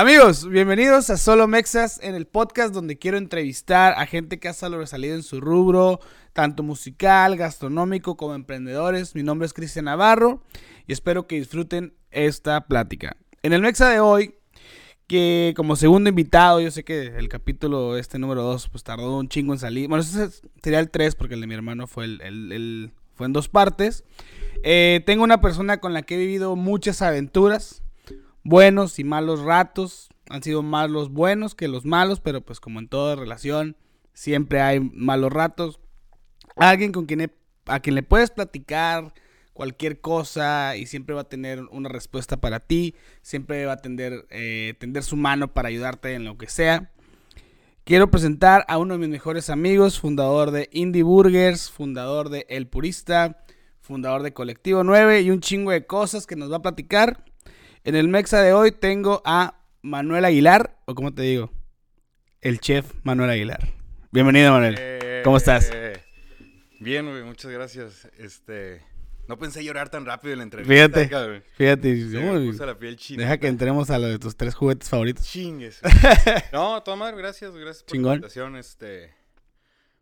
Amigos, bienvenidos a Solo Mexas, en el podcast donde quiero entrevistar a gente que ha sobresalido en su rubro, tanto musical, gastronómico como emprendedores. Mi nombre es Cristian Navarro y espero que disfruten esta plática. En el Mexa de hoy, que como segundo invitado, yo sé que el capítulo este número 2 pues tardó un chingo en salir. Bueno, ese sería el 3 porque el de mi hermano fue, el, el- el- fue en dos partes. Eh, tengo una persona con la que he vivido muchas aventuras buenos y malos ratos. Han sido más los buenos que los malos, pero pues como en toda relación, siempre hay malos ratos. Alguien con quien a quien le puedes platicar cualquier cosa y siempre va a tener una respuesta para ti. Siempre va a tender, eh, tender su mano para ayudarte en lo que sea. Quiero presentar a uno de mis mejores amigos, fundador de Indie Burgers, fundador de El Purista, fundador de Colectivo 9 y un chingo de cosas que nos va a platicar. En el Mexa de hoy tengo a Manuel Aguilar, o como te digo, el chef Manuel Aguilar. Bienvenido, Manuel. ¿Cómo estás? Eh, Bien, güey, muchas gracias. Este, no pensé llorar tan rápido en la entrevista. Fíjate. Fíjate, Se me puso la piel china. deja que entremos a lo de tus tres juguetes favoritos. Chingues. no, madre, gracias, gracias por Chingón. la invitación. Este,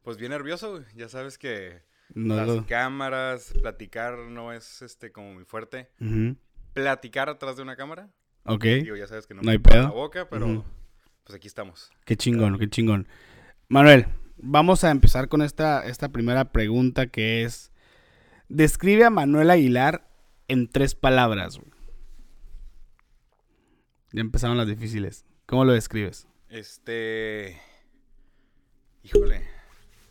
pues bien nervioso, güey. Ya sabes que No las lo- cámaras, platicar no es este como muy fuerte. Ujú. Platicar atrás de una cámara. Ok, Digo, ya sabes que no, No hay me puedo pedo. la boca, pero Ujú. pues aquí estamos. qué chingón, qué chingón. Manuel, vamos a empezar con esta, esta primera pregunta que es, describe a Manuel Aguilar en tres palabras. güey. Ya empezaron las difíciles. ¿Cómo lo describes? Este, híjole,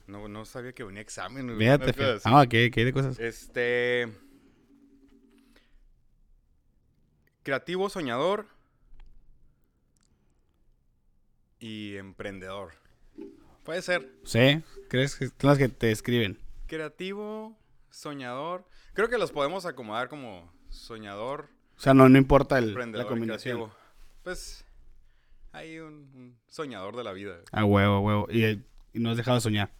no, no sabía que venía examen. Fíjate, fíjate. Ah, ¿qué, qué de cosas? Este. Creativo, soñador. Y emprendedor. Puede ser. ¿Sí? ¿Crees que son las que te describen? Creativo, soñador. Creo que los podemos acomodar como soñador, O sea, no, no importa el- emprendedor la combinación. creativo. Pues hay un, un soñador de la vida. A huevo, a huevo. Y, y no has dejado de soñar.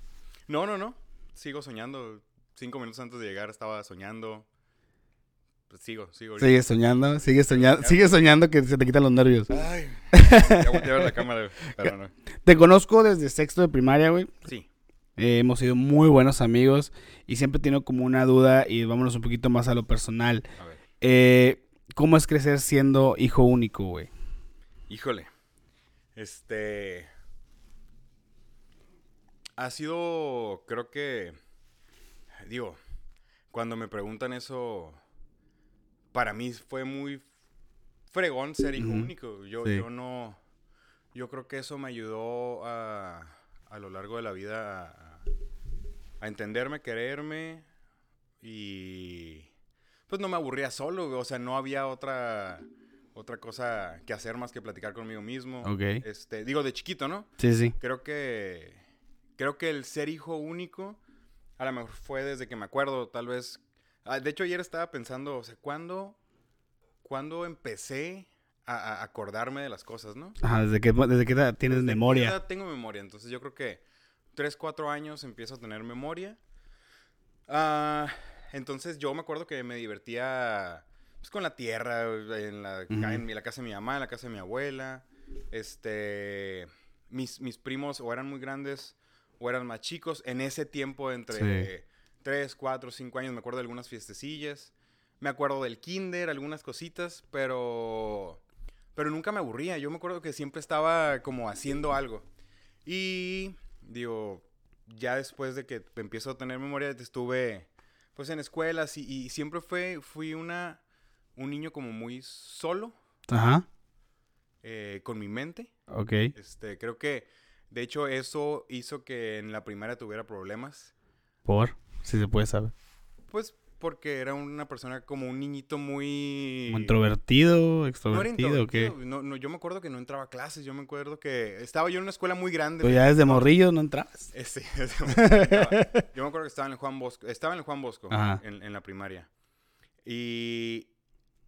No, no, no. Sigo soñando. Cinco minutos antes de llegar estaba soñando. Pues sigo, sigo. Sigues soñando, sigues soñando, sigues soñando que se te quitan los nervios. Ay, ya volteé a ver la cámara, pero no. Te conozco desde sexto de primaria, güey. Sí. Eh, hemos sido muy buenos amigos y siempre he tenido como una duda y vámonos un poquito más a lo personal. A ver. Eh, ¿Cómo es crecer siendo hijo único, güey? Híjole. Este. Ha sido. Creo que. Digo. Cuando me preguntan eso. Para mí fue muy fregón ser hijo único. Yo, Sí. yo no. Yo creo que eso me ayudó a. A lo largo de la vida a, a entenderme, quererme. Y. Pues no me aburría solo, o sea, no había otra otra cosa que hacer más que platicar conmigo mismo. Ok. Este, digo de chiquito, ¿no? Sí, sí. Creo que creo que el ser hijo único a lo mejor fue desde que me acuerdo, tal vez ah, de hecho ayer estaba pensando, o sea, ¿cuándo cuándo empecé a, a acordarme de las cosas, ¿no? Ajá, desde que, desde que edad tienes Desde memoria. edad tengo memoria, entonces yo creo que 3, 4 años empiezo a tener memoria. Ah, entonces yo me acuerdo que me divertía pues, con la tierra, en la, Ujú. en mi- la casa de mi mamá, en la casa de mi abuela. Este, mis, mis primos o eran muy grandes o eran más chicos. En ese tiempo, entre 3, 4, 5 años, me acuerdo de algunas fiestecillas. Me acuerdo del kinder, algunas cositas, pero... Pero nunca me aburría. Yo me acuerdo que siempre estaba como haciendo algo. Y digo, ya después de que empiezo a tener memoria, estuve pues en escuelas y, y siempre fue, fui una, un niño como muy solo Ajá. eh, con mi mente. Ok. Este, creo que, de hecho, eso hizo que en la primaria tuviera problemas. Por, si se puede saber. Pues porque era una persona como un niñito muy... ¿Como ¿Introvertido, No era extrovertido o qué? No, no, yo me acuerdo que no entraba a clases. Yo me acuerdo que estaba yo en una escuela muy grande. Tú ya desde morrillo no entrabas. Eh, sí, estaba- yo me acuerdo que estaba en el Juan Bosco. Estaba en el Juan Bosco en, en la primaria. Y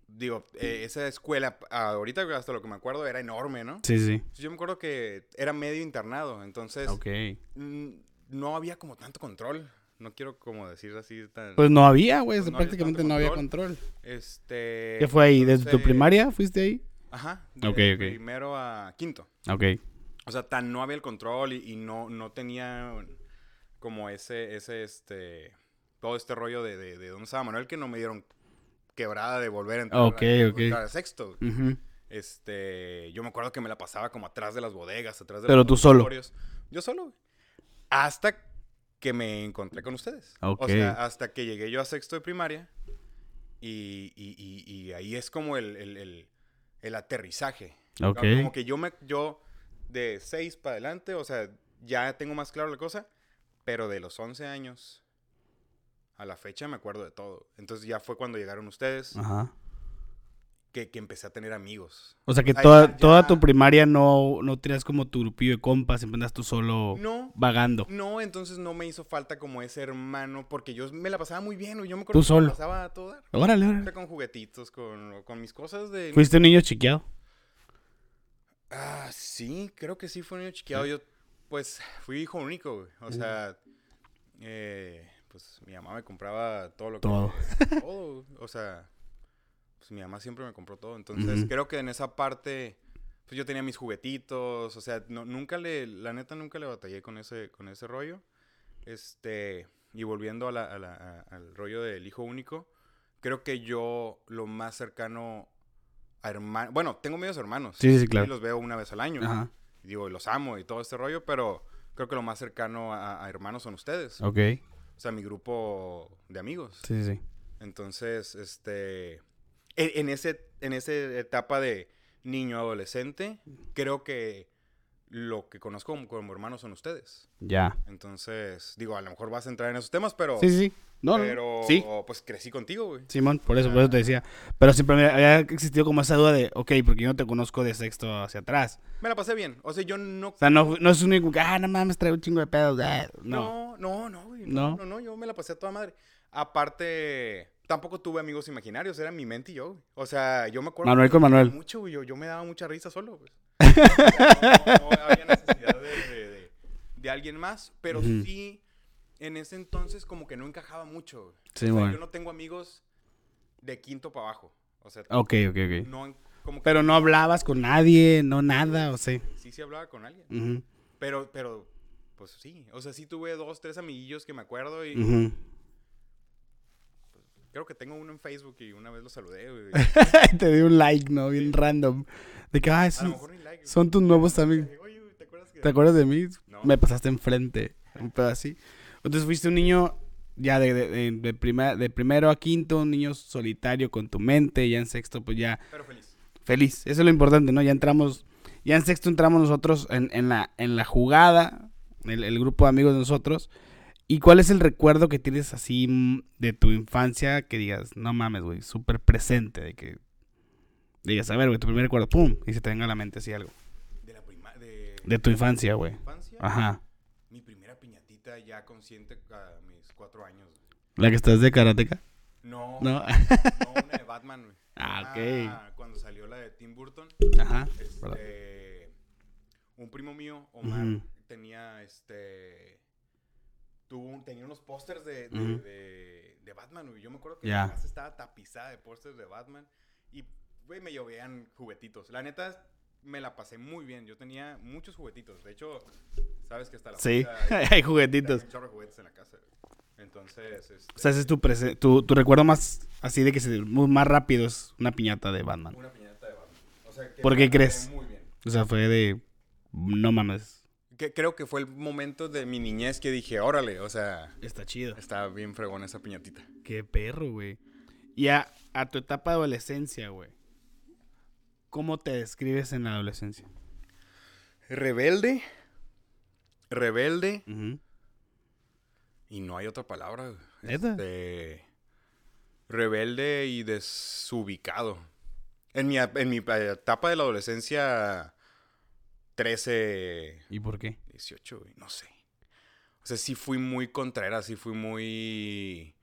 digo, eh, esa escuela, ahorita hasta lo que me acuerdo, era enorme, ¿no? Sí, sí. Yo me acuerdo que era medio internado. Entonces, Ok. no había como tanto control. No quiero como decir así tan... Pues no había, güey. Pues no había prácticamente tanto no había control. este... ¿Qué fue ahí? ¿Desde tu primaria fuiste ahí? Ajá. De Ok, ok. primero a quinto. Ok. O sea, tan no había el control y, y no, no tenía como ese, ese, este, todo este rollo de, de, de dónde estaba Manuel que no me dieron quebrada de volver a entrar, Ok, a, ok. entrar a sexto. Ujú. Este, yo me acuerdo que me la pasaba como atrás de las bodegas, atrás de Pero los tú solo. Yo solo. güey. Hasta que me encontré con ustedes. O sea, hasta que llegué yo a sexto de primaria. Y, y- y- y ahí es como el, el- el- el aterrizaje. Ok. Como que yo me, yo de 6 para adelante, o sea, ya tengo más claro la cosa, pero de los 11 años a la fecha me acuerdo de todo. Entonces ya fue cuando llegaron ustedes Ajá. Que, que empecé a tener amigos. O sea que toda, ya- toda tu primaria no, no tenías como tu grupillo de compas, siempre andas tú solo No, vagando. no, entonces no me hizo falta como ese hermano, porque yo me la pasaba muy bien. Yo me acuerdo Tú que me solo. la pasaba a. Órale, órale. con juguetitos, con, con mis cosas de... Fuiste un niño chiqueado. Ah, sí, creo que sí fue un niño chiqueado. Yo, pues, fui hijo único, güey. O sea, eh, pues mi mamá me compraba todo lo que... Todo. todo. O sea, pues mi mamá siempre me compró todo. Entonces, Ujú. creo que en esa parte, pues yo tenía mis juguetitos. O sea, no, nunca le, la neta, nunca le batallé con ese, con ese rollo. Este, y volviendo a la- a la- a- al rollo del hijo único, creo que yo lo más cercano a hermanos, bueno, tengo medios hermanos. Sí, sí, claro. Y los veo una vez al año. Ajá. Y digo, los amo y todo este rollo, pero creo que lo más cercano a, a hermanos son ustedes. Ok. O sea, mi grupo de amigos. Sí, sí. Entonces, este, en, en ese, en esa etapa de niño adolescente, creo que lo que conozco como, como hermanos son ustedes. Ya. Entonces, digo, a lo mejor vas a entrar en esos temas, pero, Sí, sí. No, no, no. pero, Sí, pues crecí contigo, güey. Simón, por eso, por eso te decía. Pero siempre me había existido como esa duda de, ok, porque yo no te conozco de sexto hacia atrás. Me la pasé bien. O sea, yo no O sea, no, no es un único que, ah, no mames, traigo un chingo de pedos. ah, No. No, no, no, güey. ¿No? No, no, no, yo me la pasé a toda madre. Aparte, tampoco tuve amigos imaginarios, era mi mente y yo, güey. O sea, yo me acuerdo. Manuel con Manuel. Mucho, güey. Yo, yo me daba mucha risa solo, güey. No, no había necesidad de, de- de- de alguien más, pero sí, en ese entonces, como que no encajaba mucho, güey. Sí, O sea, bueno. yo no tengo amigos de quinto para abajo. O sea, Ok, ok, ok. no, en- como que Pero no hablabas con nadie, no nada, o sea. sí, sí hablaba con alguien. Pero, pero, pues sí. O sea, sí tuve dos, tres amiguillos que me acuerdo y. creo que tengo uno en Facebook y una vez lo saludé, güey. te di un like, ¿no? Bien random. De que, ah, son, like. tus nuevos amigos. Oye, ¿te acuerdas que...? ¿Te acuerdas de mí? No. Me pasaste enfrente, un pedo así. Entonces fuiste un niño ya de, de, de, de prima- de primero a quinto, un niño solitario con tu mente, ya en sexto pues ya Pero feliz. feliz. Eso es lo importante, ¿no? Ya entramos, ya en sexto entramos nosotros en, en la, en la jugada, el, el grupo de amigos de nosotros. ¿Y cuál es el recuerdo que tienes así mm, de tu infancia que digas, no mames, güey, súper presente, de que digas, a ver, güey, tu primer recuerdo, pum, y se te venga a la mente así algo. De la prima... De, De tu infancia, güey. Ajá. Mi primera piñatita ya consciente a mis cuatro años. güey. La que estás de karateca. No. No. No, una de Batman, güey. Ah, Ah, Cuando salió la de Tim Burton. Ajá. Este, un primo mío, Omar, Ujú. tenía este. Tuvo, un- tenía unos pósters de, de, de- de Batman, güey. Yo me acuerdo que Ya. la casa estaba tapizada de pósters de Batman. Y, güey, me llovían juguetitos. La neta, me la pasé muy bien. Yo tenía muchos juguetitos. De hecho, sabes que hasta la Sí, hay juguetitos. un chorro de juguetes en la casa. güey. Entonces, este, O sea, ese es tu, tu, tu recuerdo más así de que se, más rápido es una piñata de Batman. una piñata de Batman. O sea, que ¿Por qué crees? Muy bien. O sea, fue de, no mames. Que, creo que fue el momento de mi niñez que dije, órale, o sea, Está chido. está bien fregón esa piñatita. Qué perro, güey. Y a, a tu etapa de adolescencia, güey. ¿Cómo te describes en la adolescencia? Rebelde, rebelde, y no hay otra palabra. Este, rebelde y desubicado. En mi, en mi etapa de la adolescencia, 13, ¿Y por qué? 18, güey, no sé. O sea, sí fui muy contrera, sí fui muy...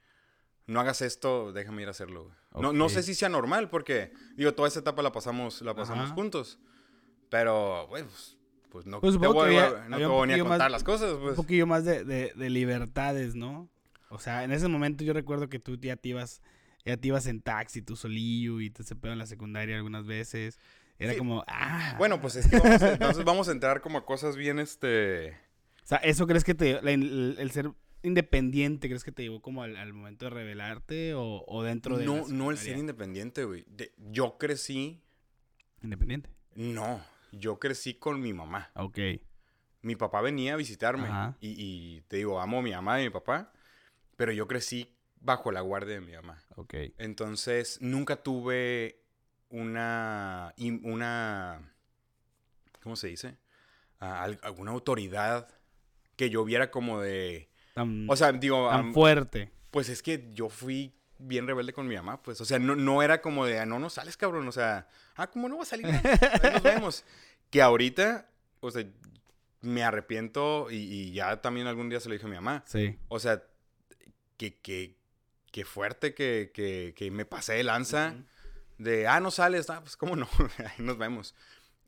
No hagas esto, déjame ir a hacerlo. güey. No, no sé si sea normal, porque, digo, toda esa etapa la pasamos, la pasamos Ajá. juntos. Pero, güey, pues, pues no, Pues te supongo voy, que a- había- no había te un voy ni a poquillo más- contar las cosas, Un pues. poquillo más de, de- de libertades, ¿no? O sea, en ese momento yo recuerdo que tú ya te ibas, ya te ibas en taxi, tú solillo, y te se en la secundaria algunas veces. Era Sí. como, ah. Bueno, pues es que vamos a- entonces vamos a entrar como a cosas bien, este... O sea, ¿eso crees que te... la- el, el ser independiente, ¿crees que te llevó como al, al momento de revelarte o, o dentro de... No, no el ser independiente, güey. De- Yo crecí... Independiente. No, yo crecí con mi mamá. Ok. Mi papá venía a visitarme y te digo, amo a mi mamá y a mi papá, pero yo crecí bajo la guardia de mi mamá. Ok. Entonces, nunca tuve una, una, ¿cómo se dice? Ah, al- alguna autoridad que yo viera como de, Tan, o sea, digo, tan fuerte. pues es que yo fui bien rebelde con mi mamá, pues, o sea, no, no era como de, ah, no, no sales, cabrón, o sea, ah, ¿cómo no va a salir? Ahí nos vemos. Que ahorita, o sea, me arrepiento y, y ya también algún día se lo dije a mi mamá. Sí. O sea, que, que, que fuerte que, que, que me pasé de lanza. De, ah, no sales, ah, pues cómo no, ahí nos vemos.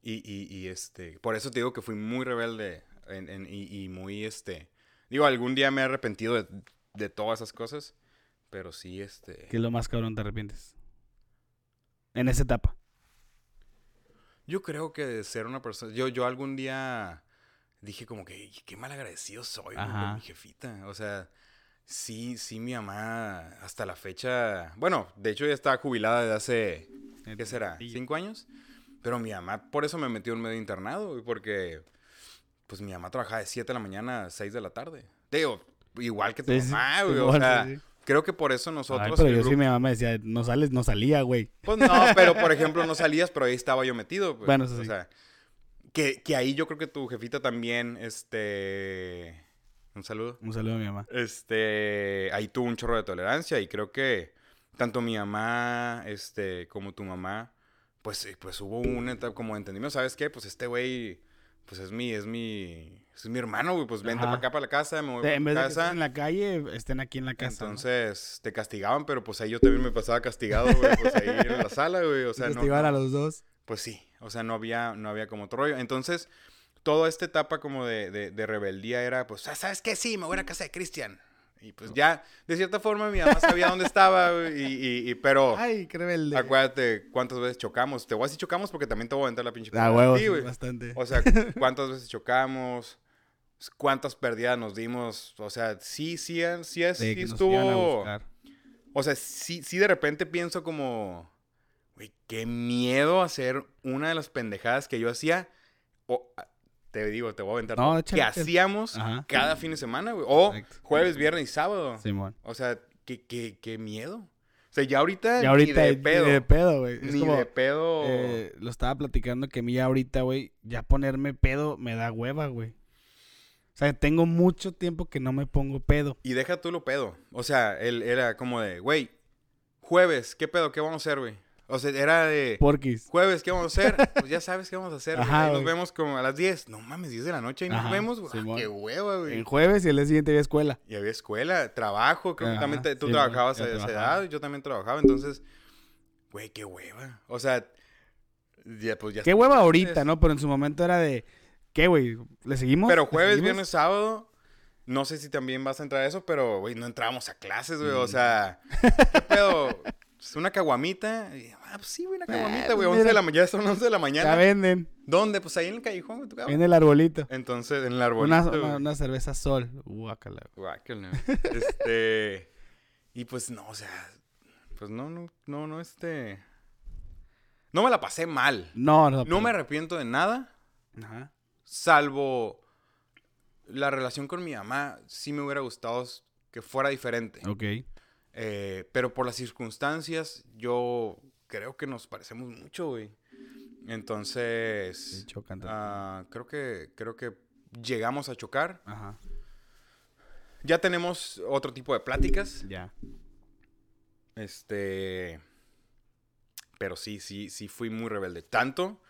Y, y, y, este, por eso te digo que fui muy rebelde en- en- y, y muy, este, digo, algún día me he arrepentido de, de todas esas cosas, pero sí, este, ¿Qué es lo más cabrón te arrepientes? En esa etapa. yo creo que de ser una persona, yo, yo algún día dije como que, qué mal agradecido soy con mi jefita, o sea, sí, sí, mi mamá, hasta la fecha, bueno, de hecho ya estaba jubilada desde hace ¿qué será? ¿Cinco años? Pero mi mamá, por eso me metió en medio internado, porque, pues mi mamá trabajaba de 7 de la mañana a 6 de la tarde. Digo, igual que tu Sí, mamá, güey, o sea, sí, creo que por eso Ay, nosotros... pero yo sí, mi mamá me decía, no sales, no salía, güey. Pues no, pero por ejemplo no salías, pero ahí estaba yo metido. pues. Bueno, eso O sí. sea, que, que ahí yo creo que tu jefita también, este... Un saludo. Un saludo a mi mamá. Este, ahí tuvo un chorro de tolerancia y creo que tanto mi mamá, este, como tu mamá, pues, eh, pues hubo una etapa como de entendimiento, ¿sabes qué? Pues este güey, pues es mi, es mi, es mi hermano, güey, pues vente Ajá. para acá, para la casa, me voy De- para en vez de que casa. estén en la calle, estén aquí en la casa. ¿no? Entonces, te castigaban, pero pues ahí yo también me pasaba castigado, güey, pues ahí en la sala, güey, o sea, no, Castigar a los dos. pues sí, o sea, no había, no había como otro rollo. Entonces, toda esta etapa como de, de, de rebeldía era, pues, "Ah, ¿sabes qué? Sí, me voy a la casa de Cristian. Y pues ya, de cierta forma, mi mamá sabía dónde estaba, y, y, y- pero Ay, qué rebelde. acuérdate cuántas veces chocamos. Te voy a decir chocamos porque también te voy a aventar la pinche Ah, huevos, güey. bastante. O sea, cuántas veces chocamos, cuántas pérdidas nos dimos. O sea, sí, sí, sí, es, sí a estuvo... O sea, sí, sí de repente pienso como, güey, qué miedo hacer una de las pendejadas que yo hacía. O, ah, te digo, te voy a aventar. No, que hacíamos Ajá. cada fin de semana, güey. O Exacto. jueves, viernes y sábado. Simón. O sea, qué, qué, qué miedo. O sea, ya ahorita, Y ahorita ni de ni pedo. de pedo, güey. Ni como, de pedo. eh, lo estaba platicando que a mí ya ahorita, güey, ya ponerme pedo me da hueva, güey. O sea, tengo mucho tiempo que no me pongo pedo. Y deja tú lo pedo. O sea, él era como de, güey, jueves, ¿qué pedo? ¿Qué vamos a hacer, güey? O sea, era de... Porquis. Jueves, ¿qué vamos a hacer? Pues ya sabes qué vamos a hacer. Ajá, nos vemos como a las 10. No mames, 10 de la noche y nos Ajá, vemos. güey. Ah, qué hueva, güey. En jueves y el día siguiente había escuela. Y había escuela, trabajo. Creo que Ajá, también te- tú sí, trabajabas a esa edad. Yo también trabajaba. Entonces, güey, qué hueva. O sea, ya, pues ya Qué hueva ahorita, ¿no? Pero en su momento era de, ¿qué, güey? ¿Le seguimos? Pero ¿Le jueves, seguimos? viernes, sábado. No sé si también vas a entrar a eso, pero, güey, no entrábamos a clases, güey. O Mm. sea, ¿qué pedo? Pues, Una caguamita. y, ah, pues sí, güey, una Eh, caguamita, pues güey. 11 de mira. la mañana, son 11 de la Ya mañana. venden. ¿Dónde? Pues ahí en el callejón, güey, tu cabrón. En el arbolito. Entonces, en el arbolito. una cerveza sol. Guácala. Guácala. Este. Y pues no, o sea. Pues no, no, no, no, este. No me la pasé mal. No, no. No me arrepiento de nada. Ajá. Salvo la relación con mi mamá. Sí me hubiera gustado que fuera diferente. Ok. Eh, pero por las circunstancias, yo creo que nos parecemos mucho, güey. Entonces. Sí, chocan tanto. ah, creo que. Creo que llegamos a chocar. Ajá. Ya tenemos otro tipo de pláticas. Ya. Este. Pero sí, sí, sí fui muy rebelde. Tanto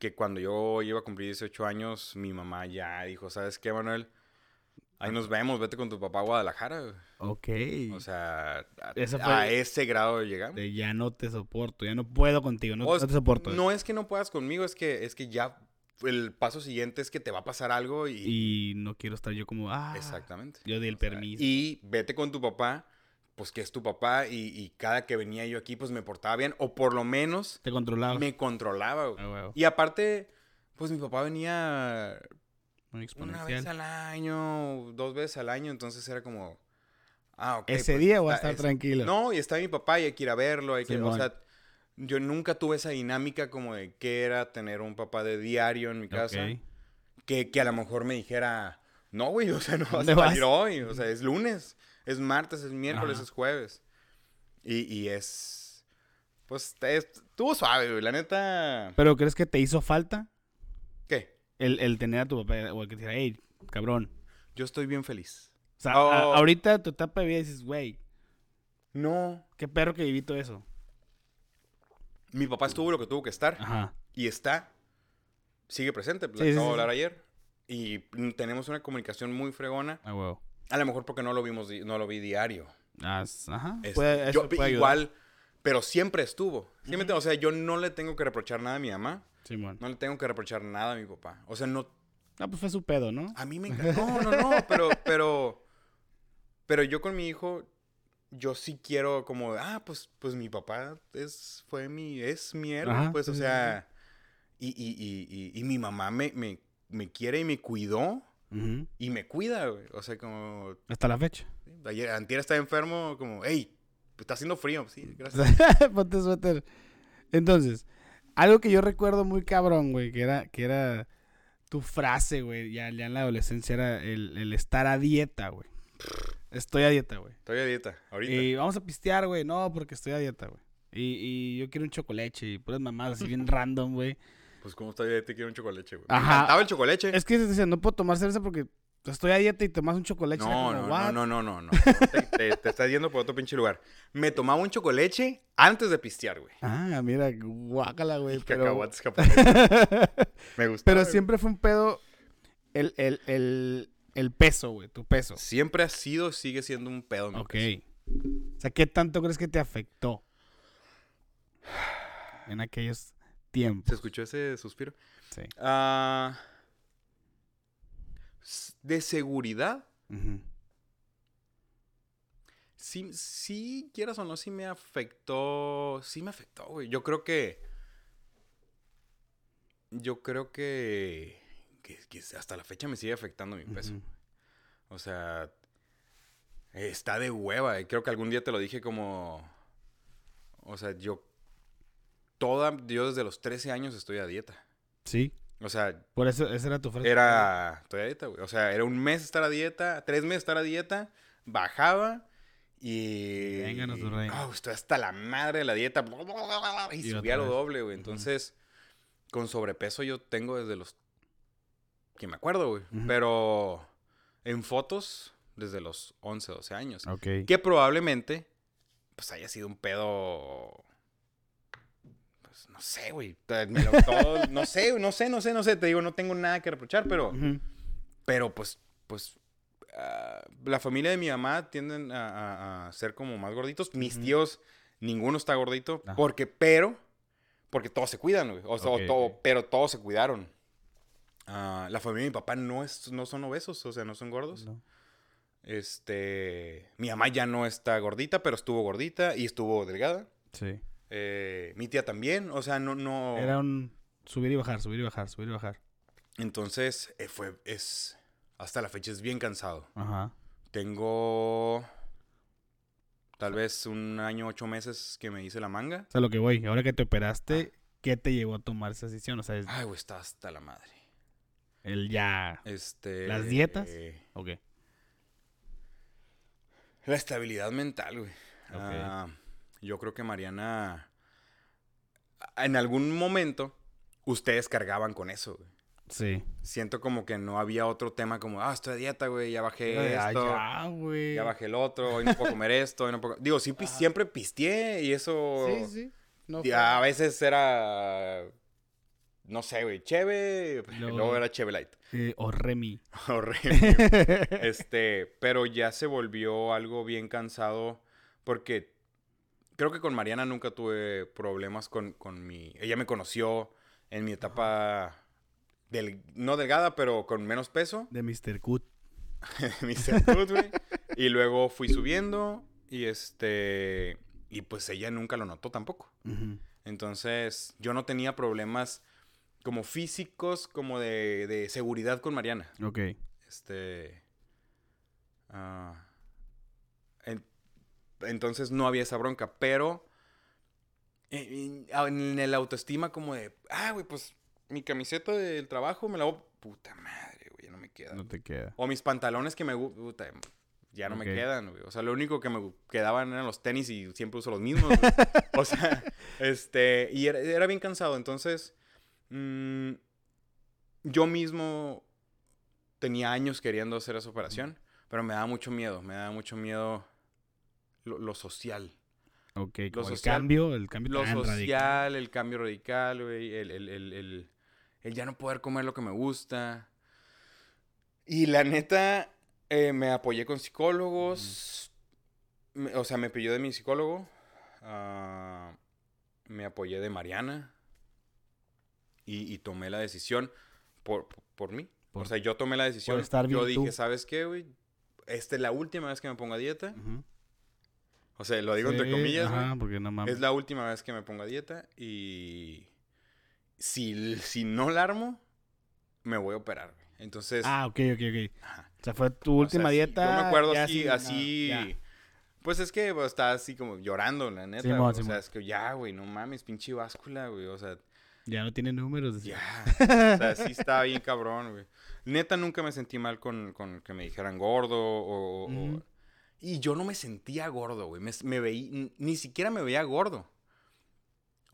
que cuando yo iba a cumplir 18 años, mi mamá ya dijo: ¿Sabes qué, Manuel? Ahí nos vemos, vete con tu papá a Guadalajara. güey". Ok. O sea, a, Esa fue- a ese grado llegamos. De ya no te soporto, ya no puedo contigo, no, O no te soporto. No es que no puedas conmigo, es que, es que ya el paso siguiente es que te va a pasar algo y... Y no quiero estar yo como, ah. Exactamente. Yo di el O sea, permiso. y vete con tu papá pues que es tu papá y, y cada que venía yo aquí, pues me portaba bien, o por lo menos Te controlaba. me controlaba, güey. Ah, huevo. Y aparte, pues mi papá venía Muy una vez al año, dos veces al año, entonces era como, ah, ok. Ese pues, día voy a estar es- tranquilo. No, y está mi papá y hay que ir a verlo, hay que, o sea, yo nunca tuve esa dinámica como de qué era tener un papá de diario en mi casa, que, que a lo mejor me dijera, no, güey, o sea, no vas ¿Dónde a vas? salir hoy, o sea, es lunes, es martes, es miércoles, Ajá. es jueves. Y, y es, pues, es- estuvo suave, güey, la neta, ¿Pero crees que te hizo falta. El, el tener a tu papá o el que te dijera, hey, cabrón? Yo estoy bien feliz. O sea, Oh. a- ahorita tu etapa de vida dices, güey, No, qué perro que viví todo eso. mi papá estuvo lo que tuvo que estar. Ajá. y está, sigue presente, Sí, sí, acabo de sí, hablar ayer. Y tenemos una comunicación muy fregona. A huevo. A lo mejor porque no lo vimos, no lo vi diario. As- Ajá. Este, Puede- eso yo- puede ayudar. igual, pero siempre estuvo. O sea, yo no le tengo que reprochar nada a mi mamá. Simón. No le tengo que reprochar nada a mi papá. O sea, no. Ah, pues fue su pedo, ¿no? A mí me encanta. No, no, no. Pero, pero. Pero yo con mi hijo. Yo sí quiero como, ah, pues, pues mi papá es, fue mi, es mi héroe, Ajá, pues, sí, o sí, sea, y, y, y, y, y mi mamá me, me, me quiere y me cuidó Ujú. y me cuida, güey. O sea, como, Hasta la fecha. ayer, antier estaba enfermo, como, hey, está haciendo frío. Sí, gracias. Ponte suéter. Entonces, algo que yo recuerdo muy cabrón, güey, que era, que era tu frase, güey, ya, ya en la adolescencia era el, el estar a dieta, güey. Estoy a dieta, güey. Estoy a dieta, ahorita. Y vamos a pistear, güey. No, porque estoy a dieta, güey. Y, y yo quiero un chocolate y puras mamadas así bien random, güey. Pues, ¿cómo estoy a dieta? Quiero un chocolate, güey. Me Ajá. encantaba el chocolate. Es que dices, no puedo tomar cerveza porque estoy a dieta y tomas un chocolate. No, no, no, no, no, no, no. Te, te- te estás yendo por otro pinche lugar. Me tomaba un chocolate antes de pistear, güey. Ah, mira, guácala, güey. Pero, Cacahuates japoneses. Me gustaba. pero güey. siempre fue un pedo el, el, el, el peso, güey, tu peso. Siempre ha sido, sigue siendo un pedo. mi Ok. peso. O sea, ¿qué tanto crees que te afectó en aquellos ¿Se tiempos? escuchó ese suspiro? Sí. Ah, de seguridad, Ujú. sí, sí, quieras o no, sí me afectó. Sí me afectó, güey. Yo creo que. Yo creo que. Que, que hasta la fecha me sigue afectando mi peso. O sea, está de hueva. y Creo que algún día te lo dije como... O sea, yo... Toda... Yo desde los 13 años estoy a dieta. Sí, O sea, por eso esa era tu frase. era... Estoy a dieta, güey. O sea, era un mes estar a dieta, tres meses estar a dieta, bajaba y... Vénganos, tu reina. Ah, estoy hasta la madre de la dieta. Y, Y subía lo doble, güey. Entonces, con sobrepeso yo tengo desde los... Que me acuerdo, güey. Pero en fotos desde los 11, 12 años. Ok. Que probablemente, pues haya sido un pedo... Pues no sé, güey. no sé, no sé, no sé, no sé. Te digo, no tengo nada que reprochar, pero... Pero pues, pues, ah, la familia de mi mamá tienden a, a- a ser como más gorditos. Mis tíos, ninguno está gordito. Ajá. Porque, pero, porque todos se cuidan, güey. O sea, todo- pero todos se cuidaron. Ah, la familia de mi papá no, es, no son obesos, o sea, no son gordos. No. Este, mi mamá ya no está gordita, pero estuvo gordita y estuvo delgada. Sí. Eh, mi tía también, o sea, no, no. Era un subir y bajar, subir y bajar, subir y bajar. Entonces, eh, fue, es, hasta la fecha es bien cansado. Ajá. Tengo tal vez un año, ocho meses que me hice la manga. O sea, lo que voy, ahora que te operaste, ¿qué te llevó a tomar esa decisión? O sea, es Ay, güey, está hasta la madre. el ya. Este. ¿Las dietas? eh, Ok. la estabilidad mental, güey. Ah, yo creo que Mariana. En algún momento, ustedes cargaban con eso, güey. Sí. Siento como que no había otro tema como, ah, estoy a dieta, güey, ya bajé esto. ya, güey. Ya bajé el otro, hoy no puedo comer esto, hoy no puedo... Digo, sí, siempre pisteé y eso... Sí, sí. No a veces era... No sé, güey, cheve, Luego- luego era cheve light. Eh, o Remy. Horrible. este, pero ya se volvió algo bien cansado porque creo que con Mariana nunca tuve problemas con, con mi... Ella me conoció en mi etapa... Del, no delgada, pero con menos peso. De Mr. Cut. Mr. Food, güey. Y luego fui subiendo Y este. Y pues ella nunca lo notó tampoco. Entonces, yo no tenía problemas como físicos, como de, de seguridad con Mariana. Ok. Este. ah, en- entonces no había esa bronca, pero. En, el autoestima, como de. Ah, güey, pues mi camiseta del trabajo me la voy. Puta madre, güey, ya no me queda. No te queda. O mis pantalones que me gu- puta, ya no me quedan, güey. O sea, lo único que me quedaban eran los tenis y siempre uso los mismos. güey. o sea, este, y era, era bien cansado. Entonces, mm, yo mismo tenía años queriendo hacer esa operación, pero me daba mucho miedo, me daba mucho miedo lo, lo social. Ok, el social- cambio, el cambio Lo social, radical. el cambio radical, güey, el, el, el, el- el ya no poder comer lo que me gusta. Y la neta, eh, me apoyé con psicólogos. Me- o sea, me pidió de mi psicólogo. ah, me apoyé de Mariana. Y, y tomé la decisión por, por mí. Por- o sea, yo tomé la decisión. estar yo bien tú. dije, ¿sabes qué, güey? Esta es la última vez que me pongo a dieta. Ujú. O sea, lo digo entre Sí, comillas. Ajá, porque no mames. Es la última vez que me pongo a dieta y si, si no la armo, me voy a operar. güey. Entonces, Ah, ok, ok, ok. ajá. O sea, fue tu O sea, última sí, dieta. Yo me acuerdo así, así. Pues es que pues, estaba así como llorando, la neta. Güey. o sea, es que ya, güey, no mames, pinche báscula, güey. O sea, Ya no tiene números. ya. o sea, sí estaba bien cabrón, güey. Neta, nunca me sentí mal con, con que me dijeran gordo o... o- Ujú. Y yo no me sentía gordo, güey. Me, me veí, ni siquiera me veía gordo.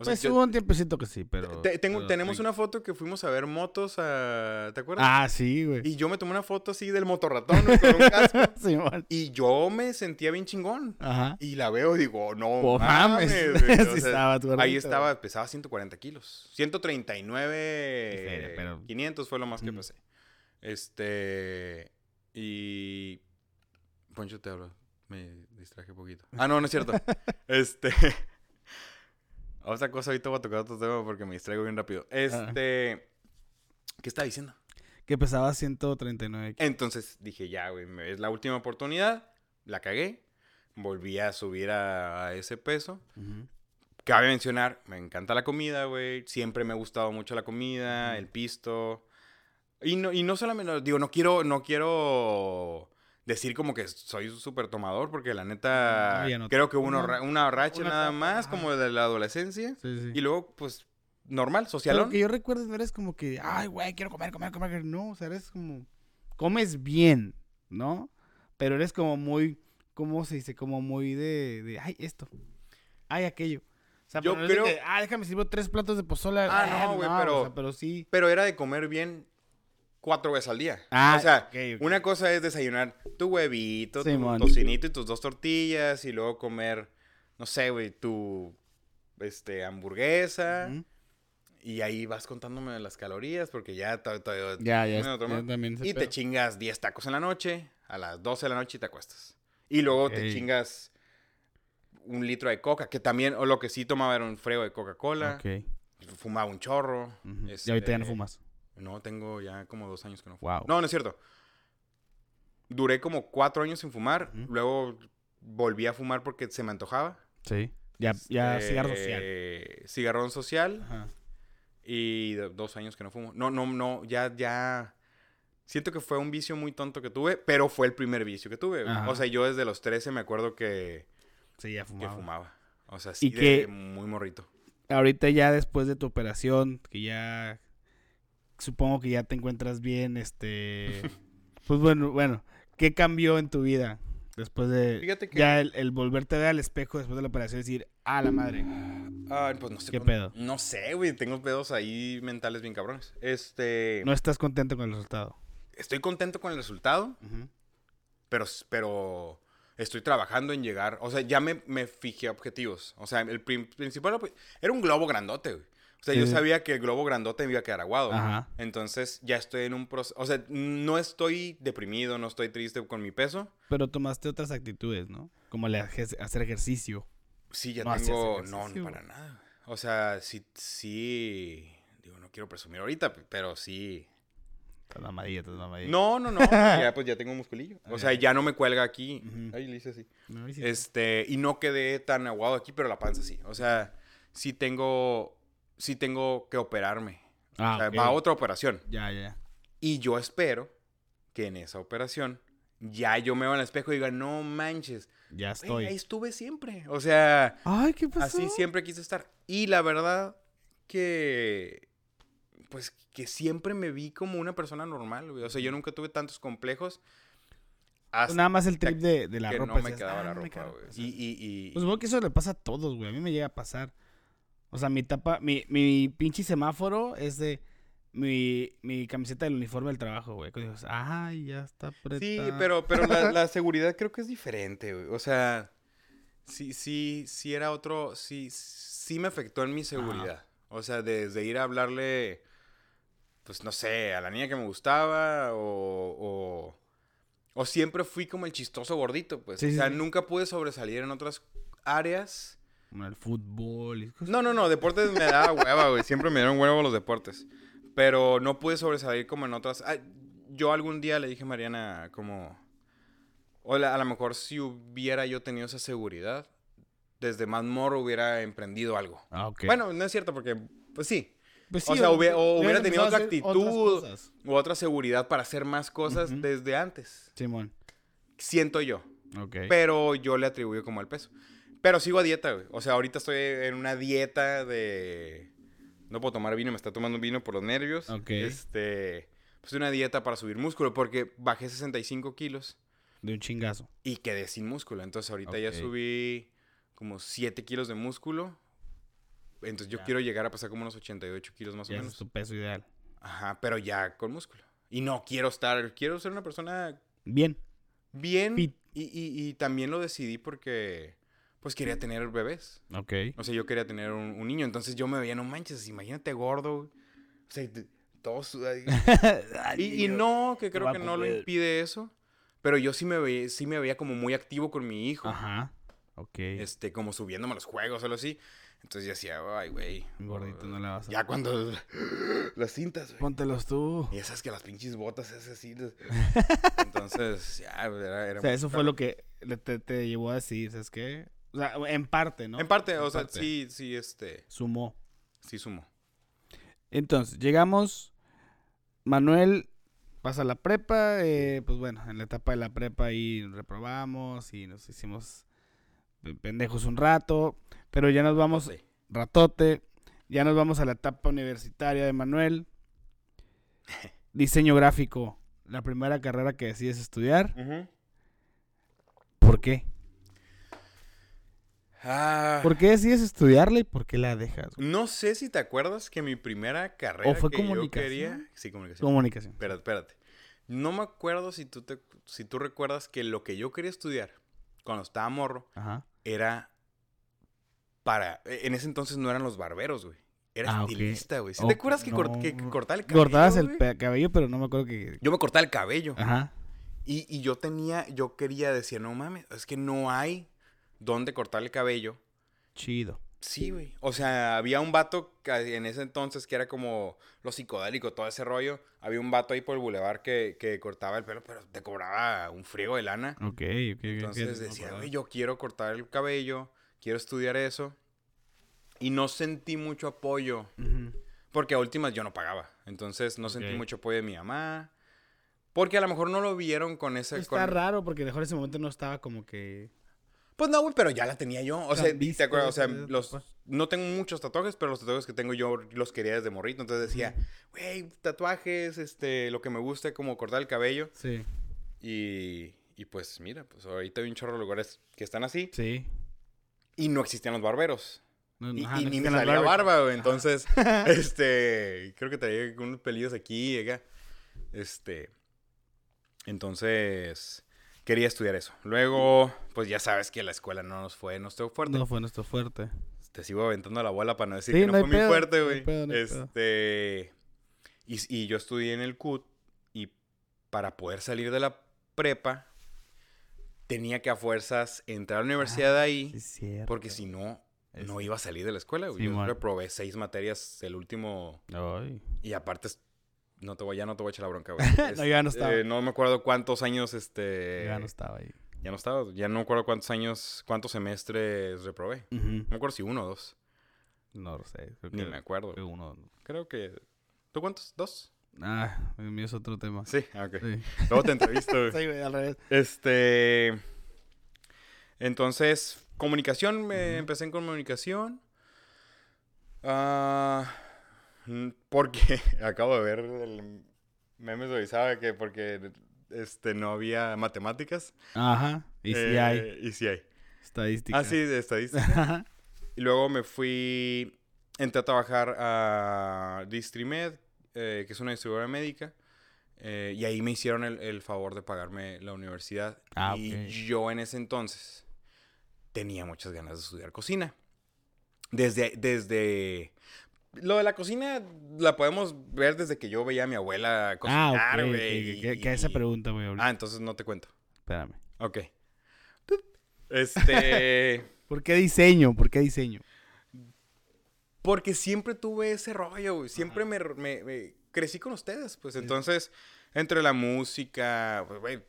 O sea, pues yo- hubo un tiempecito que sí, pero. te- tengo- pero tenemos una foto que fuimos a ver motos a... ¿Te acuerdas? Ah, sí, güey. Y yo me tomé una foto así del motorratón güey, con un casco. Simón. y yo me sentía bien chingón. Ajá. Y la veo y digo, no Oh, mames. mames. güey. O Sí sea, estaba tu ahí estaba, pesaba 140 kilos. 139, Y feria, pero- 500 fue lo más que Mm. pesé. Este. Te hablo. Me distraje un poquito. Ah, no, no es cierto. este... Otra cosa, ahorita voy a tocar otro tema porque me distraigo bien rápido. Este... ¿Qué estaba diciendo? Que pesaba 139 kilos. Entonces dije, ya, güey, es la última oportunidad. La cagué. Volví a subir a, a ese peso. Cabe mencionar, me encanta la comida, güey. Siempre me ha gustado mucho la comida, el pisto. Y no, y no solamente, digo, no quiero, no quiero decir como que soy súper tomador, porque la neta, No, no. creo que hubo una, Una- ra- una racha una nada más, ajá. como de la adolescencia. Sí, sí. Y luego, pues, normal, socialón. que yo recuerdo, no eres como que, ay, güey, quiero comer, comer, comer. No, o sea, eres como, comes bien, ¿no? Pero eres como muy, ¿cómo se dice? Como muy de, de ay, esto, ay, aquello. O sea, Yo pero no es de creo- que, ah, déjame sirvo tres platos de pozole. Ah, no, güey, pero- O sea, pero sí. Pero era de comer bien cuatro veces al día. Ah, o sea, una cosa es desayunar tu huevito, tu tocinito y tus dos tortillas y luego comer, no sé, güey, tu este, hamburguesa. Y ahí vas contándome las calorías porque ya... to- to- Ya, ya, también Y te chingas 10 tacos en la noche, a las 12 de la noche y te acuestas. Y luego te chingas un litro de coca, que también, o lo que sí tomaba era un frego de Coca-Cola. Ok. Fumaba un chorro. Y ahorita ya no este, fumas. No, tengo ya como dos años que no fumo. Wow. No, no es cierto. Duré como cuatro años sin fumar. Luego volví a fumar porque se me antojaba. Sí. Ya, ya Este, cigarro social. Cigarrón social. Ajá. Y dos años que no fumo. No, no, no. Ya, ya. Siento que fue un vicio muy tonto que tuve, pero fue el primer vicio que tuve. Ajá. O sea, yo desde los 13 me acuerdo que, Sí, ya que fumaba. fumaba. O sea, sí, ¿Y de qué- muy morrito. ahorita ya después de tu operación, que ya supongo que ya te encuentras bien, este, pues bueno, bueno, ¿qué cambió en tu vida después de Fíjate que- ya el, el volverte a ver al espejo después de la operación y decir, ah, la madre, Ah, pues no sé. ¿Qué pedo? No sé, güey. Tengo pedos ahí mentales bien cabrones. Este. no estás contento con el resultado? Estoy contento con el resultado. pero, pero estoy trabajando en llegar. O sea, ya me, me fijé objetivos. O sea, el principal era un globo grandote, güey. O sea, Sí, yo sabía que el globo grandote me iba a quedar aguado. Ajá. Entonces, ya estoy en un proceso. O sea, no estoy deprimido, no estoy triste con mi peso. Pero tomaste otras actitudes, ¿no? Como el hacer ejercicio. Sí, ya No tengo. No, ejercicio. para nada. O sea, sí, sí. Digo, no quiero presumir ahorita, pero sí. Estás mamadilla, estás mamadilla. No, no, no. ya, pues ya tengo un musculillo. O sea, ya no me cuelga aquí. Ujú. Ay, le hice así. No, sí. Este, y no quedé tan aguado aquí, pero la panza sí. O sea, sí tengo, sí tengo que operarme. Ah, o sea, ok. va a otra operación. Ya, ya, ya. Y yo espero que en esa operación ya yo me veo en el espejo y diga, no manches, Ya estoy. ahí estuve siempre. O sea, Ay, ¿qué pasó? así siempre quise estar. Y la verdad que, pues, que siempre me vi como una persona normal, güey. O sea, yo nunca tuve tantos complejos. Pues Hasta nada más el trip de, de la que ropa. no me quedaba "Ah, la ropa, queda". güey. Y, y, y... Pues supongo que eso le pasa a todos, güey. A mí me llega a pasar. O sea, mi tapa, mi, mi pinche semáforo es de mi, mi camiseta del uniforme del trabajo, güey. Cuando dices, ay, ya está apretada. Sí, pero, pero la, la seguridad creo que es diferente, güey. O sea, sí, sí, sí era otro, sí, sí me afectó en mi seguridad. O sea, desde ir a hablarle, pues no sé, a la niña que me gustaba o, o, o siempre fui como el chistoso gordito, pues. Sí, o sea, sí. nunca pude sobresalir en otras áreas. Como el fútbol y cosas. No, no, no, deportes me daba hueva, güey. Siempre me dieron hueva los deportes. Pero no pude sobresalir como en otras. Ah, yo algún día le dije a Mariana como... O la- a lo mejor si hubiera yo tenido esa seguridad, desde más morro hubiera emprendido algo. Ah, ok. Bueno, no es cierto porque, pues sí. Pues o sea, hubiera- o hubiera tenido otra actitud. U otra seguridad para hacer más cosas desde antes. Simón. Siento yo. Ok. Pero yo le atribuyo como el peso. Pero sigo a dieta, güey. O sea, ahorita estoy en una dieta de... No puedo tomar vino, me está tomando vino por los nervios. Ok. Este... Pues una dieta para subir músculo porque bajé 65 kilos De un chingazo. y quedé sin músculo. Entonces ahorita ya subí como 7 kilos de músculo. Entonces yo Ya. quiero llegar a pasar como unos 88 kilos más o Ya menos. es tu peso ideal. Ajá, pero ya con músculo. Y no quiero estar... Quiero ser una persona Bien. bien. Fit. Y, y- y también lo decidí porque... Pues quería tener bebés. Ok. O sea, yo quería tener un, un niño, entonces yo me veía, no manches, imagínate gordo. O sea, te- todo sudado. y, y no, que creo que no lo impide eso. Pero yo sí me veía, sí me veía como muy activo con mi hijo. Ajá. Ok. Este, como subiéndome a los juegos o algo así. Entonces yo decía, ay, güey. Gordito, no le vas a... Ya cuando las cintas, güey. Póntelos tú. Y esas que las pinches botas es así. Entonces, ya, era, era O sea, eso fue lo que te, te llevó a decir, ¿sabes qué? O sea, en parte, ¿no? En parte, o sea, sí, sí, este, Sumó. sí sumó. Entonces, llegamos. Manuel pasa la prepa. eh, pues bueno, en la etapa de la prepa ahí reprobamos y nos hicimos pe- pendejos un rato. Pero ya nos vamos, Sí. ratote. Ya nos vamos a la etapa universitaria de Manuel. Diseño gráfico. La primera carrera que decides estudiar. Ujú. ¿Por qué? Ah. ¿Por qué decides estudiarla y por qué la dejas? güey? No sé si te acuerdas que mi primera carrera ¿O fue que yo comunicación? quería... Sí, comunicación. Comunicación. Espérate, espérate. No me acuerdo si tú, te, si tú recuerdas que lo que yo quería estudiar cuando estaba morro Ajá. era para... e, En ese entonces no eran los barberos, güey. Era Ah, estilista, güey. ¿Sí Ok, ¿Te acuerdas que, no. que cortaba el cabello, Cortabas el güey? cabello, pero no me acuerdo que. Yo me cortaba el cabello. Ajá. Y, y yo tenía... Yo quería decir, no mames, es que no hay dónde cortar el cabello. Chido. Sí, güey. O sea, había un vato que en ese entonces que era como lo psicodélico, todo ese rollo. Había un vato ahí por el bulevar que, que cortaba el pelo, pero te cobraba un friego de lana. Ok, ok. Entonces me decía, güey, yo quiero cortar el cabello, quiero estudiar eso. Y no sentí mucho apoyo, porque a últimas yo no pagaba. Entonces no sentí mucho apoyo de mi mamá. Porque a lo mejor no lo vieron con ese... Está con- raro porque mejor en ese momento no estaba como que. Pues no, güey, pero ya la tenía yo. O sea, ¿te acuerdas? O sea, los, papá. no tengo muchos tatuajes, pero los tatuajes que tengo yo los quería desde morrito. Entonces decía, güey, tatuajes, este, lo que me gusta, como cortar el cabello. Sí. Y, y pues mira, pues ahorita hay un chorro de lugares que están así. Sí. Y no existían los barberos. No, Y, ajá, y no ni me salía barba, güey. Entonces, este, creo que traía unos pelillos aquí y acá. Este, entonces, quería estudiar eso. Luego, pues ya sabes que la escuela no nos fue, no estuvo fuerte. No fue nuestro fuerte. Te sigo aventando la bola para no decir Sí, que no, no fue pedo, fuerte, no hay güey. no pedo. este, y, y yo estudié en el CUT y para poder salir de la prepa tenía que a fuerzas entrar a la universidad de ahí Ah, Sí, porque si no, no iba a salir de la escuela, güey. Sí, yo reprobé seis materias el último Ay. y aparte no te voy, ya no te voy a echar la bronca, güey. No, ya no estaba. eh, no me acuerdo cuántos años, este... Ya no estaba ahí. Ya no estaba, ya no me acuerdo cuántos años, cuántos semestres reprobé. No me acuerdo si uno o dos. No lo sé. Creo Ni que, me acuerdo. creo uno. Creo que... ¿Tú cuántos? ¿Dos? Ah, mío es otro tema. Sí, ah, ok. Sí. Luego te entrevisto, güey. Sí, güey, al revés. Este. Entonces, comunicación, me empecé en comunicación. Ah, porque acabo de ver el meme de Orizaba que porque este no había matemáticas. Ajá. Y sí Eh, hay Y sí hay. estadística. Ah, sí, de estadística. Ajá. y luego me fui. Entré a trabajar a Distrimed, eh, que es una distribuidora médica. eh, y ahí me hicieron el, el favor de pagarme la universidad. Ah, y yo en ese entonces tenía muchas ganas de estudiar cocina. Desde, desde... Lo de la cocina la podemos ver desde que yo veía a mi abuela Ah, cocinar, güey. ok. ¿Qué, qué esa y- pregunta, güey? Ah, entonces no te cuento. Espérame. Ok. Este... ¿Por qué diseño? ¿Por qué diseño? Porque siempre tuve ese rollo, güey. Siempre me, me- me- crecí con ustedes, pues. Entonces, entre la música, pues, güey,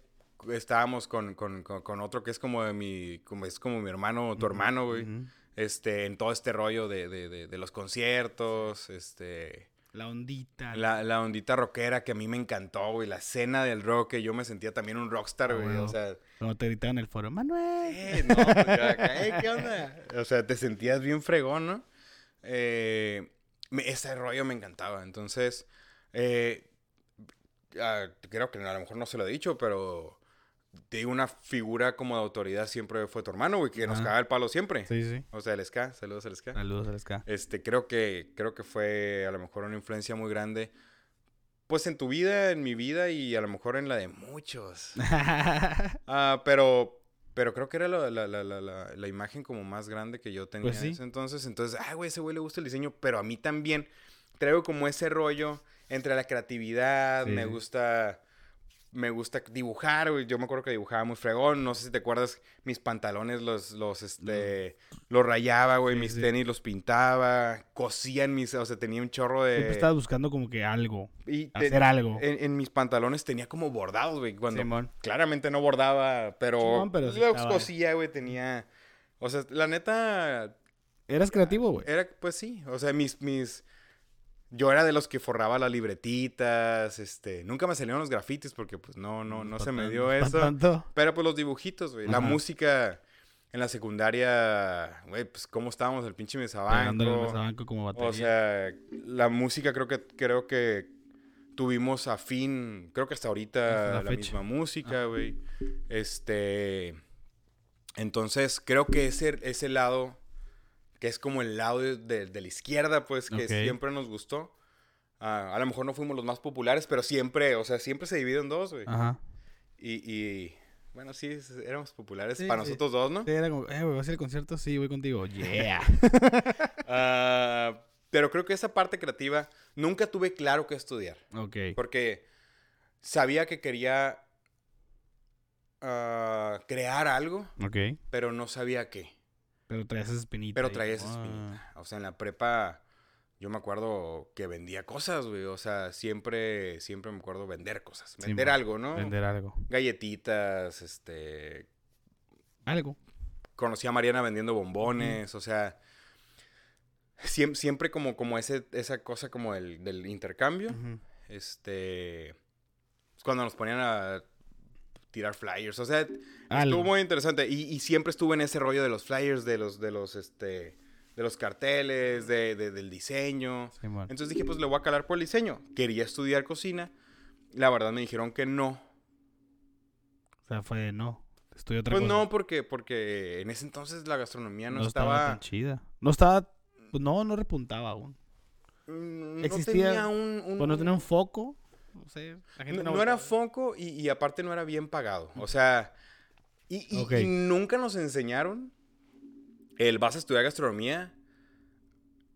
estábamos con, con- con- con otro que es como de mi, como es como mi hermano, tu hermano, güey. Ujú. Este, en todo este rollo de, de- de- de los conciertos, este... La ondita. La, la ondita rockera que a mí me encantó, güey. La escena del rock, que yo me sentía también un rockstar, Ah, güey. O sea, Cuando te gritaban en el foro, Manuel. eh, no, pues, acá, eh, ¿qué onda? O sea, te sentías bien fregón, ¿no? Eh, me- ese rollo me encantaba. Entonces, eh, ah, creo que a lo mejor no se lo he dicho, pero digo, una figura como de autoridad siempre fue tu hermano, güey, que nos Ajá. cagaba el palo siempre. Sí, sí. O sea, el ska, saludos al ska. Saludos al SK. Este, creo que, creo que fue a lo mejor una influencia muy grande. Pues en tu vida, en mi vida y a lo mejor en la de muchos. Ah, pero, pero creo que era la, la, la, la, la- la imagen como más grande que yo tenía Pues sí. en ese entonces. Entonces, ah, güey, ese güey le gusta el diseño, pero a mí también traigo como ese rollo entre la creatividad, Sí, me gusta... Me gusta dibujar, güey. Yo me acuerdo que dibujaba muy fregón. No sé si te acuerdas, mis pantalones los, los, este, los rayaba, güey. Sí, mis sí. tenis los pintaba. Cosía en mis, o sea, tenía un chorro de... Siempre estabas buscando como que algo. y Hacer algo. en, en mis pantalones tenía como bordados, güey. Cuando Simón. claramente no bordaba, pero, Simón, pero sí estaba. cosía, güey, tenía... O sea, la neta, Eras creativo, güey. era, pues sí, o sea, mis, mis... Yo era de los que forraba las libretitas, este... Nunca me salieron los grafitis porque, pues, no, no, no Pa' se me dio eso. tanto. Pero, pues, los dibujitos, güey. La música en la secundaria, güey, pues, cómo estábamos, el pinche Pegándole al mesabanco. mesabanco como batería. O sea, la música creo que creo que tuvimos a fin, creo que hasta ahorita la, misma música, güey. Este entonces creo que ese ese lado que es como el lado de, de- de la izquierda, pues que siempre nos gustó. Ah, a lo mejor no fuimos los más populares, pero siempre, o sea, siempre se divide en dos, güey. Ajá. Y, y, bueno, sí, éramos populares Sí, para sí. nosotros dos, ¿no? Sí, era como, eh, güey, ¿vas a ir al concierto? Sí, voy contigo. Yeah. Ah, pero creo que esa parte creativa nunca tuve claro qué estudiar. ok. Porque sabía que quería ah, crear algo, Ok. pero no sabía qué. Pero traías esa espinita. Pero ahí, traía esa como, ah. espinita. O sea, en la prepa yo me acuerdo que vendía cosas, güey. O sea, siempre, siempre me acuerdo vender cosas. Vender algo, ¿no? Vender algo. Galletitas, este... Algo. Conocí a Mariana vendiendo bombones, o sea... siem- Siempre, como, como ese, esa cosa como el, del intercambio. Este. pues, Cuando nos ponían a tirar flyers. O sea, Algo. estuvo muy interesante. Y, y siempre estuve en ese rollo de los flyers, de los, de los, este. De los carteles, de, de- del diseño. Entonces dije, pues le voy a calar por el diseño. Quería estudiar cocina. La verdad me dijeron que no. O sea, fue de no. Estudié otra Pues cosa. no, porque, porque en ese entonces la gastronomía no, no estaba. estaba tan chida. No estaba. Pues no, no repuntaba aún. mm, no Existía- tenía un. un- Pues no tenía un foco. No sé. La gente No, no, no era foco y, y aparte no era bien pagado. O sea, y, y- Ok. y nunca nos enseñaron el vas a estudiar gastronomía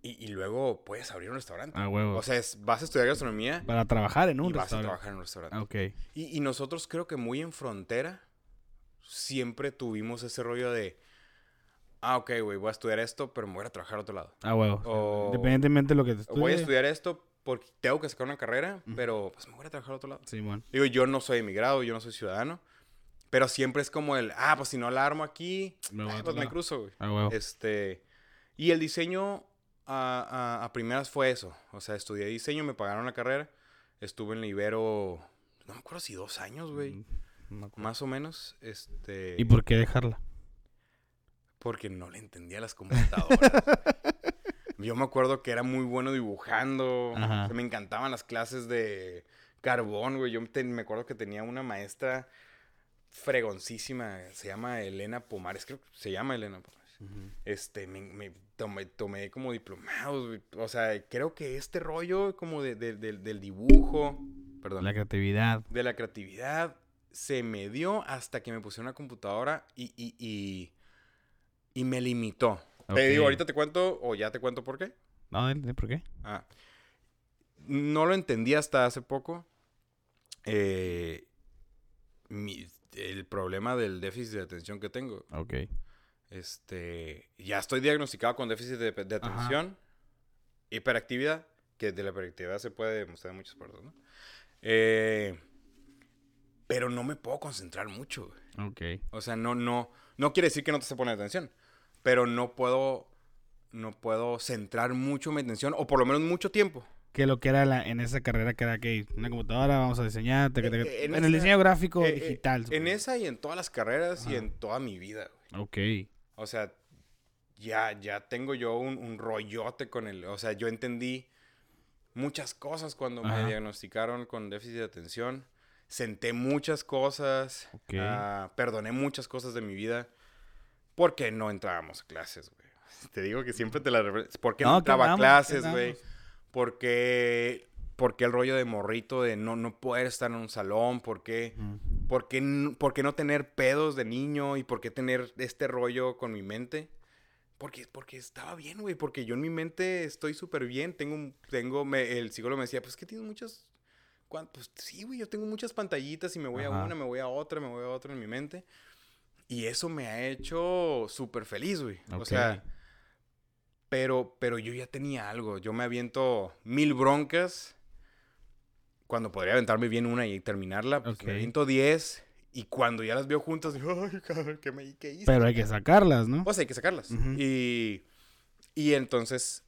y, y luego puedes abrir un restaurante. Ah, huevo. O sea, es, vas a estudiar gastronomía Para trabajar en y un vas a restaurante. trabajar en un restaurante. Ok. Y, y nosotros creo que muy en frontera siempre tuvimos ese rollo de, ah, ok, güey, voy a estudiar esto, pero me voy a trabajar a otro lado. Ah, huevo. O- Independientemente de lo que te O voy a estudiar esto, porque tengo que sacar una carrera, pero pues me voy a trabajar a otro lado. Sí, bueno. Digo, yo no soy emigrado, yo no soy ciudadano, pero siempre es como el, ah, pues si no la armo aquí, Me voy a otro pues me cruzo, güey. Ah, huevo. Este, y el diseño a, a- a primeras fue eso. O sea, estudié diseño, me pagaron la carrera. Estuve en la Ibero, no me acuerdo si dos años, güey. No me acuerdo. Más o menos. Este, ¿Y por qué dejarla? porque no le entendía las computadoras. Yo me acuerdo que era muy bueno dibujando. Ajá. O sea, me encantaban las clases de carbón, güey. Yo te- me acuerdo que tenía una maestra fregoncísima. Se llama Elena Pomares. Creo que se llama Elena Pomares. Este, me, me tomé, tomé como diplomados, güey. O sea, creo que este rollo como de, de- del- del dibujo, perdón, La creatividad. de la creatividad, se me dio hasta que me puse una computadora y, y, y, y me limitó. Ok. Te digo, ahorita te cuento, o ya te cuento por qué. No, ¿de- de ¿por qué? Ah, no lo entendí hasta hace poco. Eh, mi- el problema del déficit de atención que tengo. Ok. Este, ya estoy diagnosticado con déficit de, de Ajá. atención, hiperactividad, que de la hiperactividad se puede demostrar en muchas partes, ¿no? Eh, pero no me puedo concentrar mucho. güey. Ok. O sea, no, no, no quiere decir que no te se pone atención, pero no puedo, no puedo centrar mucho mi atención, o por lo menos mucho tiempo. Que lo que era la- en esa carrera que era que una computadora, vamos a diseñar. taca, taca. Eh, en en el esa- diseño gráfico Eh, eh, digital. en esa y en todas las carreras y Ajá. en toda mi vida. güey. Ok. O sea, ya, ya tengo yo un, un rollote con el... O sea, yo entendí muchas cosas cuando Ajá. me diagnosticaron con déficit de atención. Senté muchas cosas. Ok. ah, perdoné muchas cosas de mi vida. Porque no entrábamos a clases, güey. Te digo que siempre te la... ¿Por qué no, No, ¿qué entraba a clases, ¿Qué güey? Porque... Porque el rollo de morrito de no, no poder estar en un salón, porque... Ujú. ¿Por qué, por qué no tener pedos de niño y por qué tener este rollo con mi mente? Porque, porque estaba bien, güey. Porque yo en mi mente estoy súper bien. Tengo, tengo me- el psicólogo me decía, pues que tienes muchas... Pues sí, güey, yo tengo muchas pantallitas y me voy Ajá. a una, me voy a otra, me voy a otra en mi mente. Y eso me ha hecho súper feliz, güey. O Ok. sea, pero, pero yo ya tenía algo. Yo me aviento mil broncas cuando podría aventarme bien una y terminarla. Pues Ok. me aviento diez y cuando ya las veo juntas, digo, ay, cabrón, ¿qué, me, qué hice? Pero hay que sacarlas, ¿no? Pues hay que sacarlas. Ujú. y, y entonces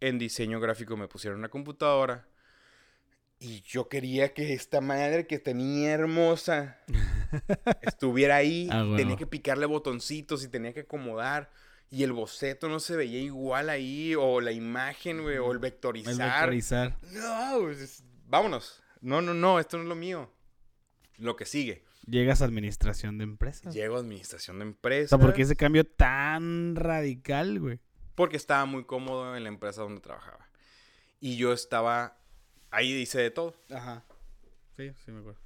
en diseño gráfico me pusieron una computadora y yo quería que esta madre que tenía hermosa estuviera ahí. Ah, tenía que picarle botoncitos y tenía que acomodar. Y el boceto no se veía igual ahí. O la imagen, güey. O el El vectorizar. vectorizar. No, pues, es- vámonos. No, no, no. Esto no es lo mío. Lo que sigue. Llegas a administración de empresas. Llego a administración de O empresas. sea, ¿por qué ese cambio tan radical, güey? Porque estaba muy cómodo en la empresa donde trabajaba. Y yo estaba... Ahí hice de todo. Ajá. Sí, sí me acuerdo.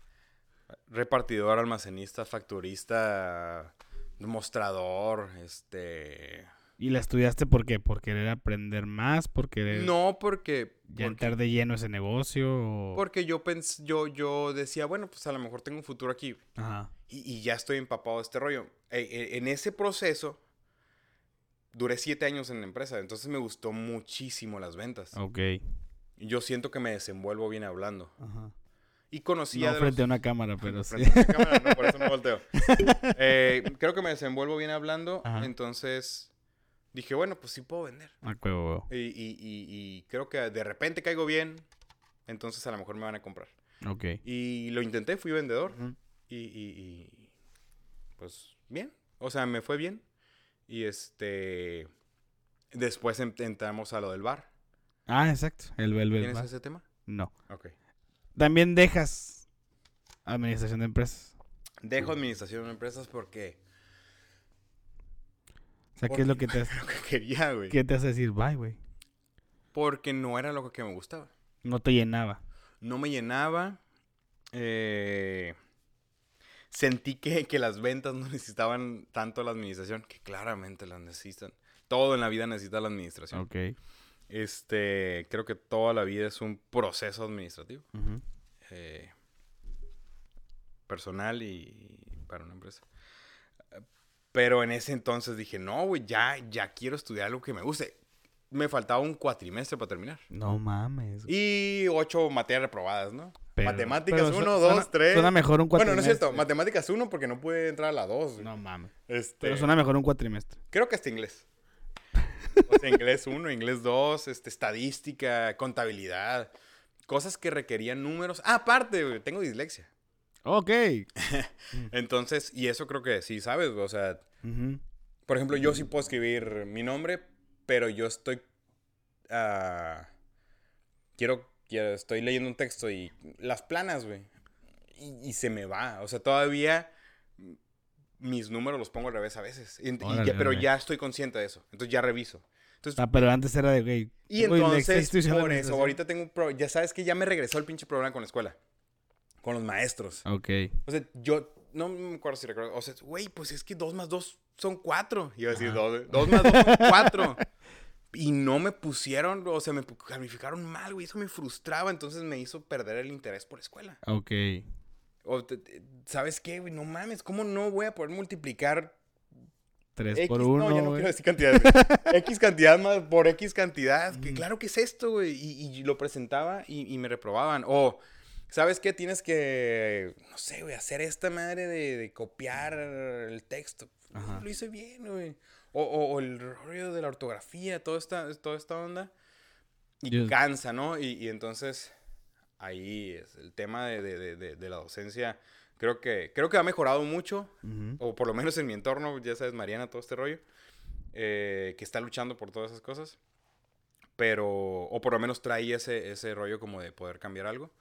repartidor, almacenista, facturista, mostrador, este... ¿Y la estudiaste por qué? ¿Por querer aprender más? ¿Por querer No porque... ya porque, entrar de lleno ese negocio? o- porque yo, pens yo, yo decía, bueno, pues a lo mejor tengo un futuro aquí. Ajá. Y, y ya estoy empapado de este rollo. Eh, eh, en ese proceso, duré siete años en la empresa. Entonces me gustó muchísimo las ventas. Ok. Yo siento que me desenvuelvo bien hablando. Ajá. Y conocía No de frente los- a una cámara, pero sí. Frente a la cámara, no, por eso no volteo. Eh, creo que me desenvuelvo bien hablando. Ajá. Entonces dije, bueno, pues sí puedo vender. Huevo. Y, y- y- y creo que de repente caigo bien. Entonces a lo mejor me van a comprar. Ok. Y lo intenté, fui vendedor. Ujú. Y, y- y, pues bien. O sea, me fue bien. Y este. Después en- entramos a lo del bar. Ah, exacto. El Velvet ¿Tienes ese tema? No. Ok. También dejas administración de empresas. Dejo administración de empresas porque. O sea, ¿qué es lo que te hace, Lo que quería, güey. qué te hace decir bye, güey? Porque no era lo que me gustaba. No te llenaba. no me llenaba. eh, sentí que, que las ventas no necesitaban tanto la administración, que claramente las necesitan. Todo en la vida necesita la administración. Ok. Este, creo que toda la vida es un proceso administrativo, eh, personal y para una empresa. Pero en ese entonces dije, no, güey, ya, ya quiero estudiar algo que me guste. me faltaba un cuatrimestre para terminar. No mames. Y ocho materias reprobadas, ¿no? Pero- matemáticas pero su- 1, suena- 2, 3. Suena mejor un Bueno, no es cierto. cuatrimestre. Matemáticas 1 porque no pude entrar a la 2. No mames. Este, Pero suena mejor un cuatrimestre. Creo que hasta inglés. O sea, inglés 1, inglés 2, este, estadística, contabilidad. Cosas que requerían números. Ah, aparte, tengo dislexia. Ok. Entonces, y eso creo que sí, ¿sabes? O sea, por ejemplo, yo sí puedo escribir mi nombre, pero yo estoy... ah, quiero, quiero, estoy leyendo un texto y las planas, güey. Y, y se me va. O sea, todavía mis números los pongo al revés a veces. Y- y ya- Órale, pero ya estoy consciente de eso. Entonces ya reviso. Entonces, Ah, pero antes era de, güey. y entonces, por eso, ahorita tengo un pro- Ya sabes que ya me regresó el pinche problema con la escuela. Con los maestros. Ok. O sea, yo no me acuerdo si recuerdo. O sea, güey, pues es que dos más dos son cuatro. Iba a decir dos. Dos más dos son cuatro. Y no me pusieron, o sea, me calificaron mal, güey. Eso me frustraba. Entonces me hizo perder el interés por la escuela. Ok. O, ¿sabes qué, güey? No mames, ¿cómo no voy a poder multiplicar 3 X? por no, 1. ya no quiero decir cantidad. X cantidad más por X cantidad. Que claro que es esto, güey. Y, y lo presentaba y, y me reprobaban. O, ¿sabes qué? Tienes que, no sé, güey, hacer esta madre de, de copiar el texto. Ajá. Lo hice bien, güey. O, o- o el rollo de la ortografía, toda esta, toda esta onda. Y cansa, ¿no? Y, y entonces, ahí es el tema de- de- de la docencia. Creo que, creo que ha mejorado mucho Ujú. o por lo menos en mi entorno, ya sabes, Mariana, todo este rollo, eh, que está luchando por todas esas cosas, pero, o por lo menos trae ese, ese rollo como de poder cambiar algo.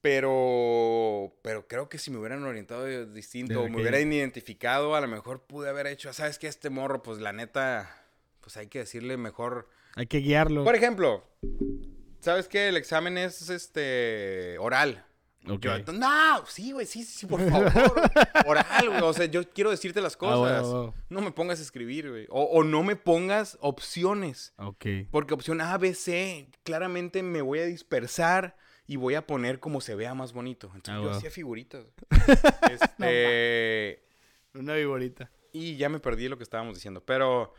Pero, pero creo que si me hubieran orientado distinto, me hubieran identificado, a lo mejor pude haber hecho, ¿sabes qué? Este morro, pues la neta, pues hay que decirle mejor. Hay que guiarlo. Por ejemplo, ¿sabes qué? El examen es este oral. Yo, no, sí, güey, sí, sí, por favor. Oral, güey. O sea, yo quiero decirte las Ah, cosas. No me pongas a escribir, güey. O, o no me pongas opciones. Ok. Porque opción A, B, C, claramente me voy a dispersar y voy a poner como se vea más bonito. Entonces Ah, yo hacía figuritas. este, Una viborita. y ya me perdí lo que estábamos diciendo. Pero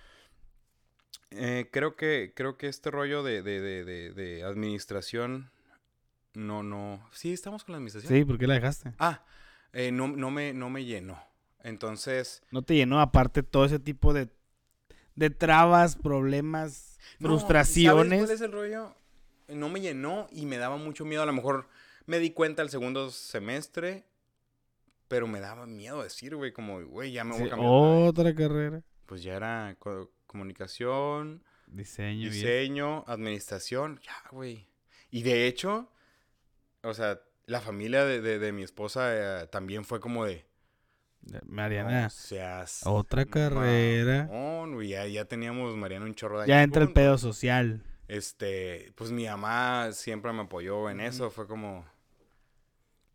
eh, creo que creo que este rollo de, de, de, de administración. No, no. Sí, estamos con la administración. Sí, ¿por qué la dejaste? Ah, eh, no, no, me, no me llenó. Entonces. No te llenó aparte todo ese tipo de, de trabas, problemas, no, frustraciones. ¿Sabes cuál es el rollo? No me llenó y me daba mucho miedo. A lo mejor me di cuenta el segundo semestre, pero me daba miedo decir, güey, como, güey, ya me voy Sí, a cambiar. otra carrera. Pues ya era co- comunicación, Diseño. bien. diseño, administración, ya, güey. Y de hecho, o sea, la familia de, de- de mi esposa eh, también fue como de... Mariana. No seas Otra carrera. mamón, ya, ya teníamos, Mariana, un chorro de Ya entra el pedo social. Este, pues mi mamá siempre me apoyó en eso. Fue como.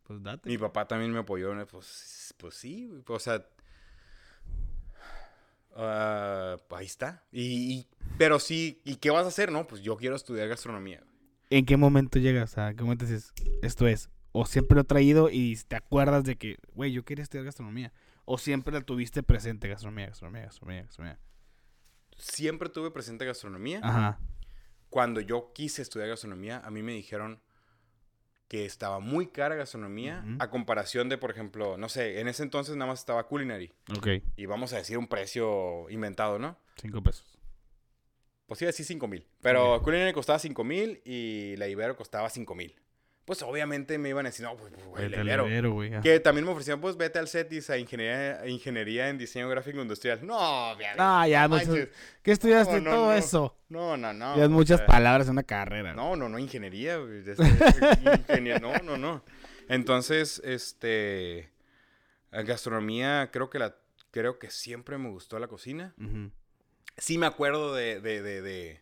Pues date. Mi papá también me apoyó en Pues, pues sí, o sea. ah, ahí está. Y, y- pero sí, ¿y qué vas a hacer? No, pues yo quiero estudiar gastronomía. ¿En qué momento llegas? ¿A qué momento dices, esto es? O siempre lo he traído y te acuerdas de que, güey, yo quería estudiar gastronomía. O siempre la tuviste presente, gastronomía, gastronomía, gastronomía, gastronomía. Siempre tuve presente gastronomía. Ajá. Cuando yo quise estudiar gastronomía, a mí me dijeron que estaba muy cara gastronomía a comparación de, por ejemplo, no sé, en ese entonces nada más estaba culinary. Ok. Y vamos a decir un precio inventado, ¿no? Cinco pesos. Pues iba a decir 5 mil. Pero Ok. Culinary costaba 5 mil y la Ibero costaba 5 mil. Pues obviamente me iban a decir, no, pues, pues, güey, la Ibero. güey. Que también me ofrecían, pues vete al CETIS a ingeniería, a ingeniería en diseño gráfico industrial. No, ya, ya, no muchas-. ¿Qué estudiaste? No, no, Todo no. eso. No, no, no. Ya es muchas sea, palabras en una carrera. No, no, no, ingeniería. güey, es- es- ingenier- no, no, no. Entonces, este, gastronomía, creo que la, creo que siempre me gustó la cocina. Ujú. Sí me acuerdo de, de, de, de,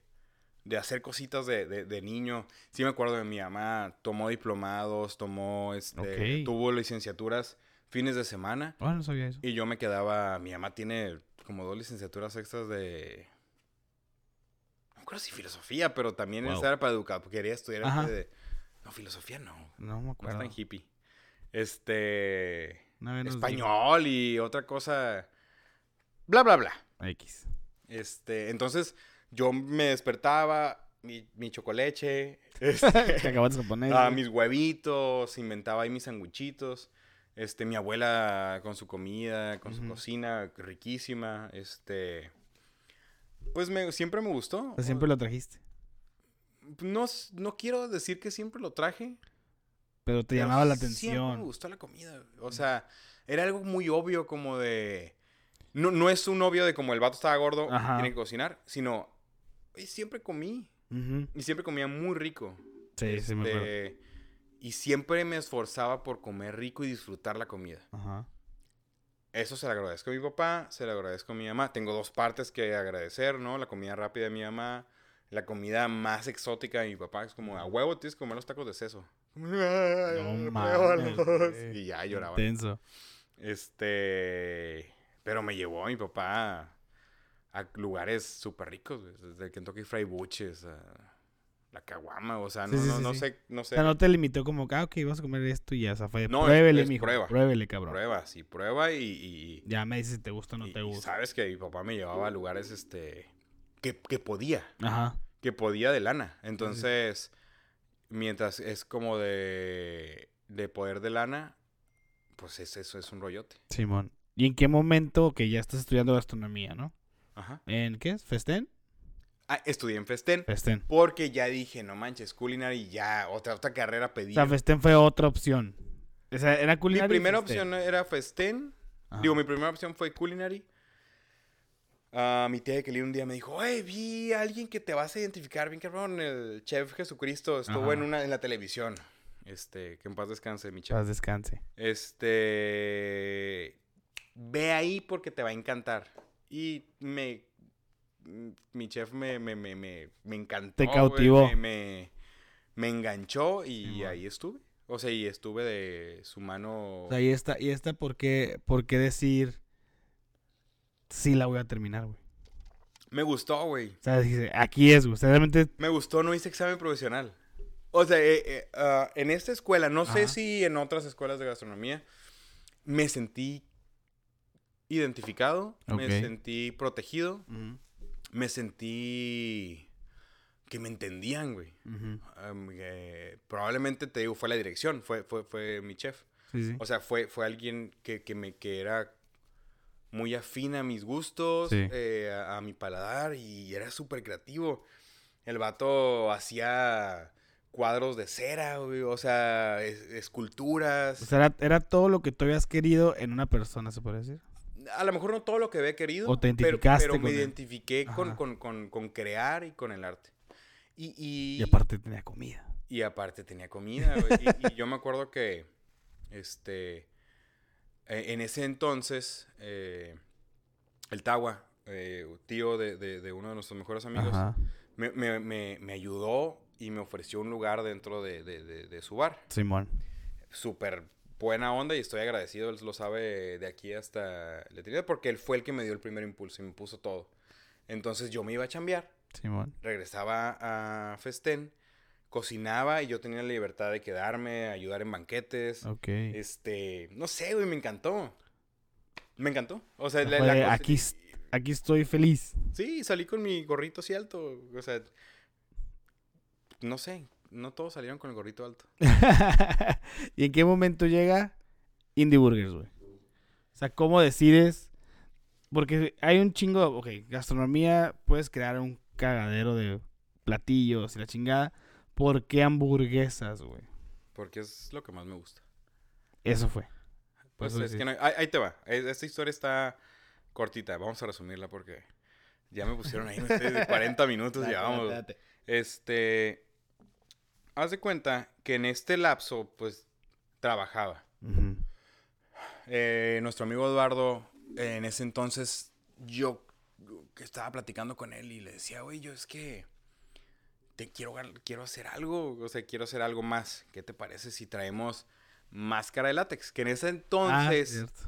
de hacer cositas de, niño. Sí me acuerdo de mi mamá. Tomó diplomados, tomó, este, tuvo licenciaturas fines de semana. Ah, no sabía eso. Y yo me quedaba, mi mamá tiene como dos licenciaturas extras de... No creo si filosofía, pero también Wow. era para educar, porque quería estudiar Ajá. de... No, filosofía no. No me No acuerdo. es tan hippie. Este... Español y otra cosa... Bla, bla, bla. X. Este, entonces, yo me despertaba, mi, mi chocoleche, este, acabas de poner. ah, mis huevitos, inventaba ahí mis sanguichitos. Este, mi abuela con su comida, con su cocina riquísima, este... Pues me, siempre me gustó. O sea, siempre lo trajiste. No, no quiero decir que siempre lo traje. Pero te pero llamaba la Siempre me atención. gustó la comida. O sea, era algo muy obvio como de... No, no es un obvio de como el vato estaba gordo, Ajá. tiene que cocinar, sino... "Güey, siempre comí. Y siempre comía muy rico. Sí, sí, me acuerdo. Este, y siempre me esforzaba por comer rico y disfrutar la comida. Ajá. Eso se lo agradezco a mi papá, se lo agradezco a mi mamá. Tengo dos partes que agradecer, ¿no? La comida rápida de mi mamá, la comida más exótica de mi papá. Es como, a huevo tienes que comer los tacos de seso. No mames. Y ya lloraba. Intenso. Este... Pero me llevó a mi papá a lugares súper ricos, güey, Desde Kentucky Fried Buches a la caguama. O sea, Sí, no, sí, no, no sí. sé, no O sé. sea, no te limitó como que, ah, ok, vas a comer esto y ya. O sea, fue, No, es- pruébele, es mijo. prueba. Pruébele, cabrón. Prueba, sí, prueba y... y- Ya me dices si te gusta o no y- te y gusta. sabes que mi papá me llevaba a lugares, este... Que, que podía. Ajá. que podía de lana. Entonces, mientras es como de, de poder de lana, pues es, eso es un rollote. Simón. ¿Y en qué momento que ya estás estudiando gastronomía, no? Ajá. ¿En qué es? ¿Festén? Ah, estudié en Festén. Festén. Porque ya dije, no manches, culinary ya, otra, otra carrera O pedí. sea, Festén fue otra opción. O sea, era mi culinaria. y primera opción era Festén. Ajá. Digo, mi primera opción fue culinary. Ah, mi tía de Kelly un día me dijo, hey, vi a alguien que te vas a identificar bien cabrón, el chef Jesucristo estuvo Ajá. en una en la televisión. Este, que en paz descanse, mi chef. Paz descanse. Este. Ve ahí porque te va a encantar. Y me. mm, Mi chef me, me, me, me, me encantó. Te cautivó. Me, me, me enganchó y ahí estuve. O sea, y estuve de su mano. O sea, y esta, y esta ¿por qué, por qué decir sí la voy a terminar, güey? Me gustó, güey. O sea, dice, aquí es, güey. O sea, realmente Me gustó, no hice examen profesional. O sea, eh, eh, ah, en esta escuela, no sé si en otras escuelas de gastronomía, me sentí identificado, me sentí protegido. Me sentí que me entendían, güey. eh, probablemente te digo, fue la dirección, fue, fue, fue mi chef. Sí, sí. O sea, fue, fue alguien que, que me, que era muy afín a mis gustos, Sí. eh, a, a mi paladar y era súper creativo. El vato hacía cuadros de cera, güey, o sea, es- esculturas. O sea, era, era todo lo que tú habías querido en una persona, se puede decir. A lo mejor no todo lo que había querido, O te pero, identificaste pero me identifiqué con, con, con, con crear y con el arte. Y, y, Y aparte tenía comida. y aparte tenía comida. Y, y yo me acuerdo que, este, eh, en ese entonces, eh, el Tawa, eh, tío de, de- de uno de nuestros mejores amigos, me, me- me- me ayudó y me ofreció un lugar dentro de, de- de- de su bar. Simón. Súper buena onda y estoy agradecido, él lo sabe de aquí hasta la porque él fue el que me dio el primer impulso y me puso todo. Entonces yo me iba a chambear Simón. regresaba a Festén, cocinaba y yo tenía la libertad de quedarme, ayudar en banquetes. Ok. Este, no sé, güey, me encantó. Me encantó. O sea, la, la aquí, aquí estoy feliz. Sí, salí con mi gorrito así alto. O sea, no sé, no todos salieron con el gorrito alto. ¿Y en qué momento llega Indie Burgers, güey? O sea, ¿cómo decides? Porque hay un chingo, ok, gastronomía, puedes crear un cagadero de platillos y la chingada. ¿Por qué hamburguesas, güey? Porque es lo que más me gusta. Eso fue. Pues eso es que no- ahí, ahí te va. Esta historia está cortita. Vamos a resumirla porque ya me pusieron ahí. no sé, de 40 minutos date, date. Este. Haz de cuenta que en este lapso, pues, trabajaba. Eh, nuestro amigo Eduardo, eh, en ese entonces, yo que estaba platicando con él y le decía, güey, yo es que te quiero, quiero hacer algo, o sea, quiero hacer algo más. ¿Qué te parece si traemos máscara de látex? Que en ese Ah, entonces, cierto.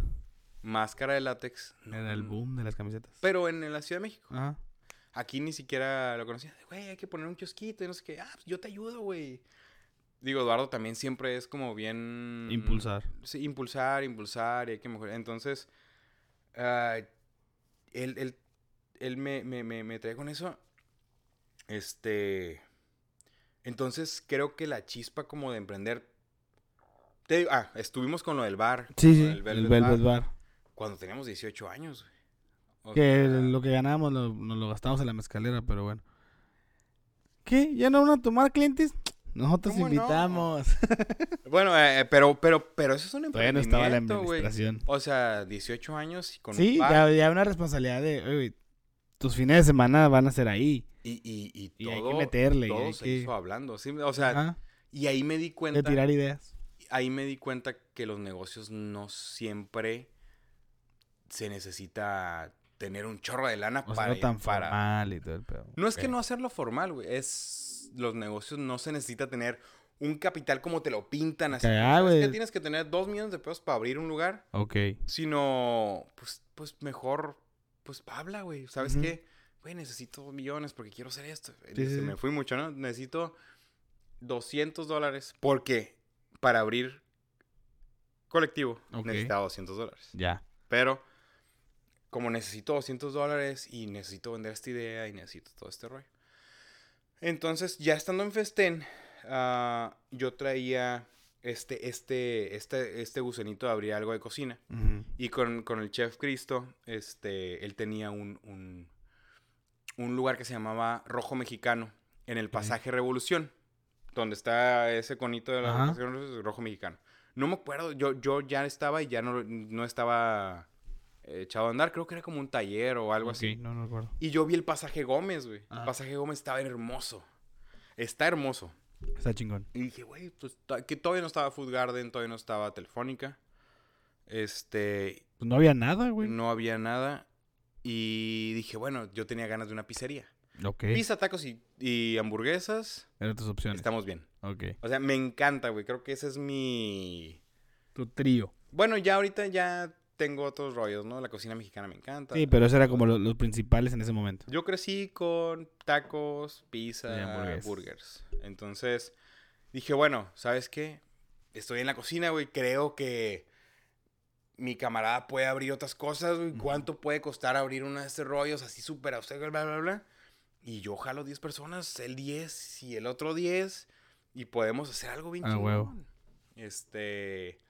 máscara de látex. no- Era el boom de las camisetas. Pero en, en la Ciudad de México. Ajá. Aquí ni siquiera lo conocía. Güey, hay que poner un kiosquito y no sé qué. Ah, pues yo te ayudo, güey. Digo, Eduardo también siempre es como bien... Impulsar. Sí, impulsar, impulsar y hay que mejorar. Entonces, ah, él, él, él me, me, me, me trae con eso Este. Entonces creo que la chispa como de emprender. Te digo, ah, estuvimos con lo del bar. Sí, sí, el el Velvet Velvet Bar, Bar. Cuando teníamos 18 años, güey. Que lo que ganamos lo, nos lo gastamos en la mezcalera, pero bueno. ¿Qué? ¿Ya no van a tomar clientes? Nosotros ¿Cómo no? invitamos. Bueno, eh, pero, pero, pero eso es un Bueno, estaba la emprendimiento, administración. O sea, 18 años y con Sí, un bar. ya, ya una responsabilidad de, "Oye, güey, tus fines de semana van a ser ahí. Y, y, y Y hay que meterle, y todo hay se que- hizo hablando. ¿sí? O sea, Ajá, y ahí me di de cuenta. tirar ideas. Ahí me di cuenta que los negocios no siempre se necesita tener un chorro de lana O sea, para. no tan para- formal y todo el pedo. No es que no hacerlo formal, güey. Es. Los negocios no se necesita tener un capital como te lo pintan así. Que, ah, es que güey. tienes que tener dos millones de pesos para abrir un lugar. Ok. Sino, pues, pues mejor, pues habla, güey. ¿Sabes Ujú. qué? Güey, necesito dos millones porque quiero hacer esto. Sí, Se sí, me fui mucho, ¿no? Necesito 200 dólares porque para abrir colectivo Ok. necesitaba 200 dólares. Ya. Pero como necesito 200 dólares y necesito vender esta idea y necesito todo este rollo. Entonces, ya estando en Festen, ah, yo traía este, este, este, este gusanito de abrir algo de cocina. Ujú. Y con, con el chef Cristo, este, él tenía un, un, un lugar que se llamaba Rojo Mexicano en el pasaje Revolución, donde está ese conito de la Revolución, Rojo Mexicano. No me acuerdo, yo, yo ya estaba y ya no, no estaba echado a andar, creo que era como un taller o algo Ok, así. no, no recuerdo. Y yo vi el pasaje Gómez, güey. El Ajá. pasaje Gómez estaba hermoso. Está hermoso. Está chingón. Y dije, güey, pues que todavía no estaba Food Garden, todavía no estaba Telefónica. Este, Pues no había nada, güey. no había nada. Y dije, bueno, yo tenía ganas de una pizzería. Ok. Pizza, tacos y, y hamburguesas, Eran tus opciones. estamos bien. Ok. O sea, me encanta, güey. Creo que ese es mi... Tu trío. Bueno, ya ahorita ya tengo otros rollos, ¿no? La cocina mexicana me encanta. Sí, pero esos eran como lo- los, principales en ese momento. Yo crecí con tacos, pizza, Y hamburguesas. burgers. Entonces, dije, bueno, ¿sabes qué? Estoy en la cocina, güey. Creo que mi camarada puede abrir otras cosas, güey. ¿Cuánto puede costar abrir uno de estos rollos así súper austero, bla, bla, bla? Y yo jalo 10 personas, él 10 y el otro 10. Y podemos hacer algo bien Ah, chingón. huevo. Este...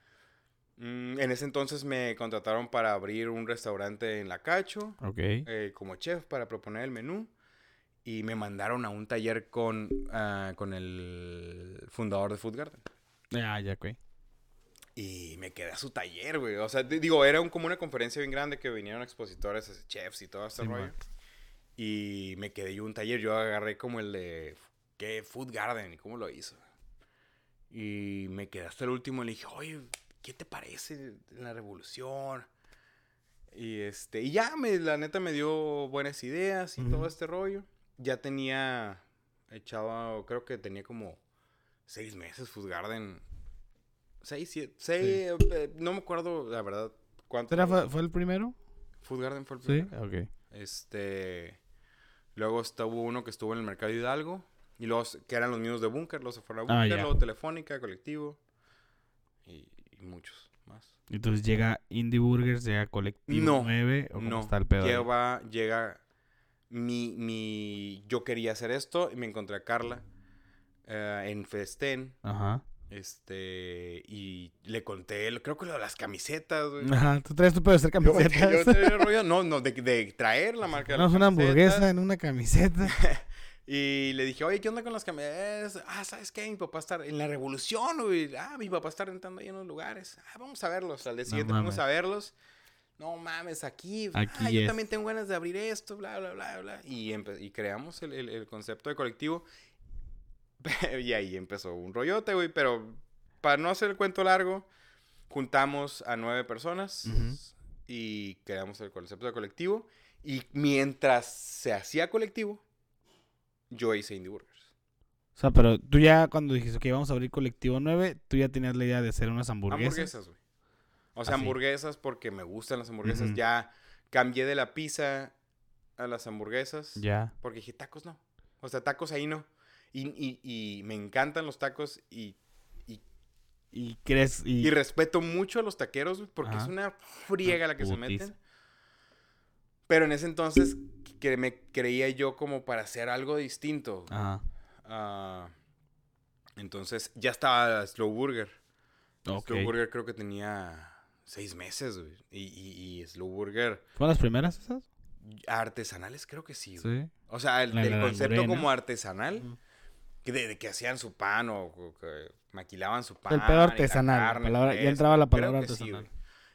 mm, en ese entonces me contrataron para abrir un restaurante en La Cacho Ok. eh, como chef para proponer el menú y me mandaron a un taller con, ah, con el fundador de Food Garden. Ah, ya, ok. Y me quedé a su taller, güey. O sea, di- digo, era un- como una conferencia bien grande que vinieron expositores, chefs y todo este Sí, rollo. man. Y me quedé yo un taller. Yo agarré como el de, ¿qué? Food Garden. ¿Y cómo lo hizo? Y me quedé hasta el último y le dije, oye, ¿qué te parece la revolución? Y este, y ya, me, la neta me dio buenas ideas y todo este rollo. Ya tenía echado, creo que tenía como seis meses Food Garden. Seis, siete, seis, eh, no me acuerdo la verdad cuánto. ¿Será fue, fue el primero? Food Garden fue el Sí. primero. Ok. Este. Luego estuvo uno que estuvo en el Mercado Hidalgo. Y los que eran los mismos de Bunker. Los se fueron a Ah, Bunker, ya. luego Telefónica, Colectivo. Y, y muchos más. Entonces llega Indie Burgers, llega Colectivo No, 9, o cómo No. está el pedo. Lleva, llega. Mi, mi. Yo quería hacer esto. Y me encontré a Carla. eh, en Festen. Ajá. Este. Y le conté. Creo que lo de las camisetas, güey. Ajá, tú traes tu pedo de hacer Yo- yo camisetas. rollo- no, no, de, de traer la marca de No, las es una camisetas. hamburguesa en una camiseta. Y le dije, oye, ¿qué onda con las camisetas? Ah, ¿sabes qué? Mi papá está en la revolución, güey. Ah, mi papá está rentando ahí en los lugares. Ah, vamos a verlos. Al día No siguiente vamos a verlos. No mames, aquí. Aquí ah, yo es. también tengo ganas de abrir esto, bla, bla, bla, bla. Y, y creamos el, el- el concepto de colectivo. y ahí empezó un rollote, güey. Pero para no hacer el cuento largo, juntamos a nueve personas Ujú. y creamos el concepto de colectivo. Y mientras se hacía colectivo, yo hice Indie Burgers. O sea, pero tú ya cuando dijiste, ok, vamos a abrir Colectivo 9, tú ya tenías la idea de hacer unas hamburguesas. Hamburguesas, güey. O sea, Así. hamburguesas porque me gustan las hamburguesas. Ya cambié de la pizza a las hamburguesas. Ya. Porque dije, tacos no. O sea, tacos ahí no. Y, y- y me encantan los tacos y, Y crees. Y, respeto mucho a los taqueros, güey, porque Ajá. es una friega la que se meten. Pero en ese entonces que me creía yo como para hacer algo distinto. Ajá. Ah, entonces ya estaba Slow Burger. Slow Burger creo que tenía seis meses, güey. Y, y, y Slow Burger ¿Fueron las primeras esas? artesanales creo que sí, güey. Sí. O sea, el, La- el la concepto como artesanal, que de, de que hacían su pan o, o que maquilaban su pan. El pedo y artesanal, carne palabra- ya entraba la palabra sí, artesanal.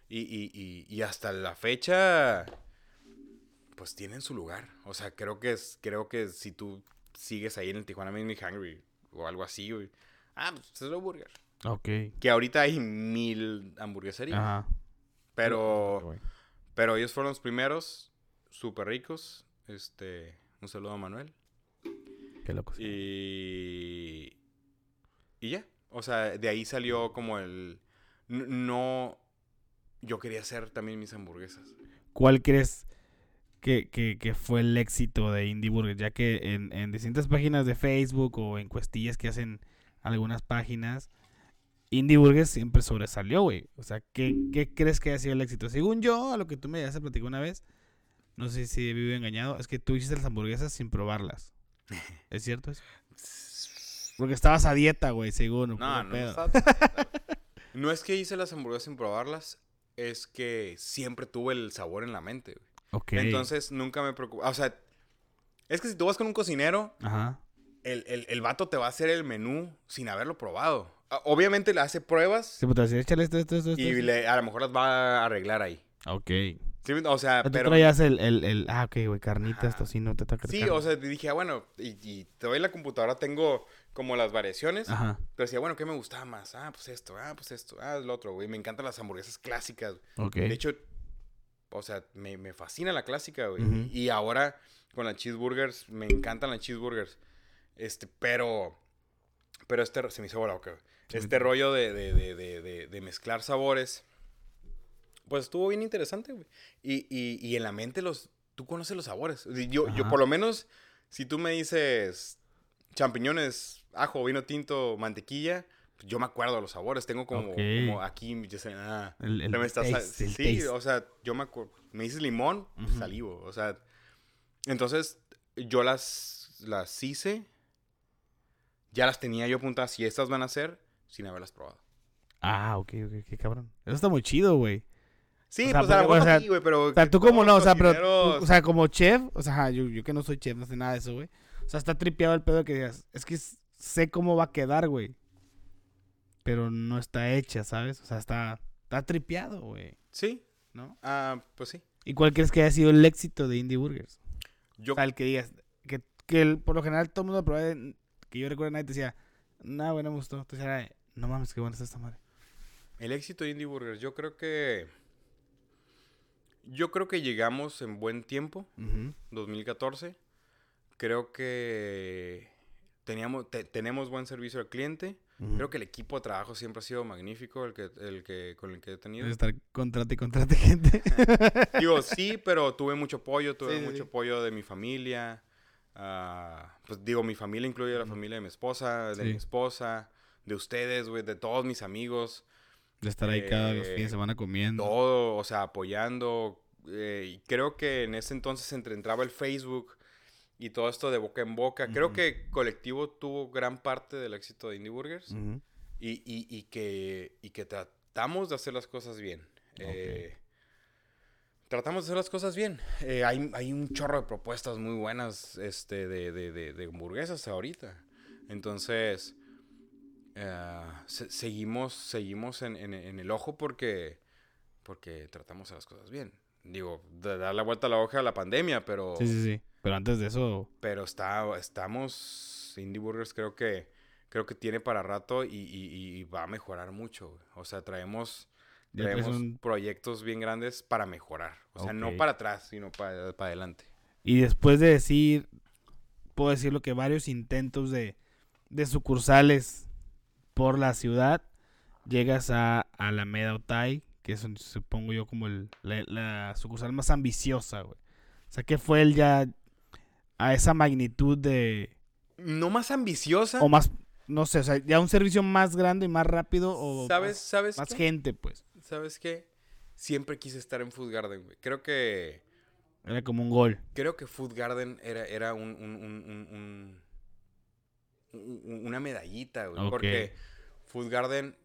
y, y, y, y hasta la fecha, pues tienen su lugar. O sea, creo que es, creo que si tú sigues ahí en el Tijuana Made Me Hungry o algo así, güey. Ah, pues es Slow Burger. Ok. Que ahorita hay mil hamburgueserías. Ajá. Pero, pero ellos fueron los primeros, súper ricos. Este, un saludo a Manuel. Qué loco. Y, y ya. O sea, de ahí salió como el... No... Yo quería hacer también mis hamburguesas. ¿Cuál crees que, que- que fue el éxito de Indie Burger? Ya que en, en distintas páginas de Facebook o encuestillas que hacen algunas páginas, Indie Burger siempre sobresalió, güey. O sea, ¿qué, qué crees que haya sido el éxito? Según yo, a lo que tú me ya se platicó una vez, no sé si he vivido engañado, es que tú hiciste las hamburguesas sin probarlas. ¿Es cierto eso? Porque estabas a dieta, güey, según. No, no, no es que hice las hamburguesas sin probarlas, es que siempre tuve el sabor en la mente. güey. Ok. Entonces nunca me preocupé. O sea, es que si tú vas con un cocinero, Ajá. el, el, el vato te va a hacer el menú sin haberlo probado. Ah, Obviamente le hace pruebas Sí, pues te decía, échale esto, esto, esto. esto, y esto". le- a lo mejor las va a arreglar ahí. Ok. Sí, o sea, Tú pero... traías el, el, el- Ah, ok, güey, carnitas, tocino, te toca Sí, o sea, dije, ah, bueno, y, y te doy la computadora, tengo como las variaciones. Ajá. Pero decía, bueno, ¿qué me gustaba más? Ah, pues esto, ah, pues esto, ah, lo otro, güey. Me encantan las hamburguesas clásicas. Ok. De hecho, o sea, me, me fascina la clásica, güey. Y ahora con las cheeseburgers, me encantan las cheeseburgers. Este, pero, pero este, se me hizo bola. Sí, Este rollo de, de, de, de, mezclar sabores, pues estuvo bien interesante, güey. Y, y, y en la mente los, tú conoces los sabores. Yo, yo por lo menos, si tú me dices champiñones, ajo, vino tinto, mantequilla, yo me acuerdo de los sabores. Tengo como, aquí, yo sé, ah, El, el te me taste, sí, o sea, yo me acuerdo. Me dices limón, Ujú. salivo. O sea, entonces yo las, las hice. Ya las tenía yo apuntadas. Si estas van a ser, sin haberlas probado. Ah, ok, ok, qué cabrón. Eso está muy chido, güey. Sí, O sea, pues a o sea, güey, pero. O sea, tú como no, o sea, pero, o sea, como chef, o sea, yo, yo que no soy chef, no sé nada de eso, güey. O sea, está tripeado el pedo de que digas, es que sé cómo va a quedar, güey. Pero no está hecha, ¿sabes? O sea, está, está tripeado, güey, Sí, ¿no? ah, pues sí. ¿Y cuál crees que haya sido el éxito de Indie Burgers? Yo, O sea, el que digas, que, que el- por lo general todo el mundo probaba, que yo recuerdo nadie te decía, no, güey, no me gustó. Entonces era, no mames, qué buena está esta madre. el éxito de Indie Burgers, yo creo que. Yo creo que llegamos en buen tiempo. Ujú. 2014. Creo que teníamos, te- tenemos buen servicio al cliente. Creo que el equipo de trabajo siempre ha sido magnífico, el que, el que, con el que he tenido. Debe estar contrate y contrate gente. Digo, sí, pero tuve mucho apoyo, tuve Sí, mucho sí. apoyo de mi familia. ah, pues digo, mi familia incluye a la familia de mi esposa, de Sí. mi esposa, de ustedes, güey, de todos mis amigos. De estar ahí cada los Eh, fines de semana comiendo. todo, o sea, apoyando. eh, y creo que en ese entonces entre entraba el Facebook y todo esto de boca en boca. Creo Ujú. que Colectivo tuvo gran parte del éxito de Indie Burgers y, y- y que, y que tratamos de hacer las cosas bien. Eh, tratamos de hacer las cosas bien. Eh, hay, hay un chorro de propuestas muy buenas este, de, de- de- de hamburguesas ahorita. Entonces, se- seguimos, seguimos en, en- en el ojo porque, porque tratamos de hacer las cosas bien. Digo, dar la vuelta a la hoja a la pandemia, pero, Sí, sí, sí. Pero antes de eso, pero está, estamos, Indie Burgers creo que, creo que tiene para rato y, y- y va a mejorar mucho. güey. O sea, traemos, traemos un- proyectos bien grandes para mejorar. O sea, no para atrás, sino para, para adelante. Y después de decir, puedo decirlo que varios intentos de, de sucursales por la ciudad, llegas a Alameda Otay, que es supongo yo como el- la, la sucursal más ambiciosa, güey. O sea, que fue el ya a esa magnitud de... No más ambiciosa. O más, no sé, o sea, ya un servicio más grande y más rápido o ¿Sabes? más, ¿Sabes? más qué? gente, pues. ¿Sabes qué? Siempre quise estar en Food Garden, güey. Creo que Era como un gol. Creo que Food Garden era, era un, un- un- un- un- un- una medallita, güey. Porque Food Garden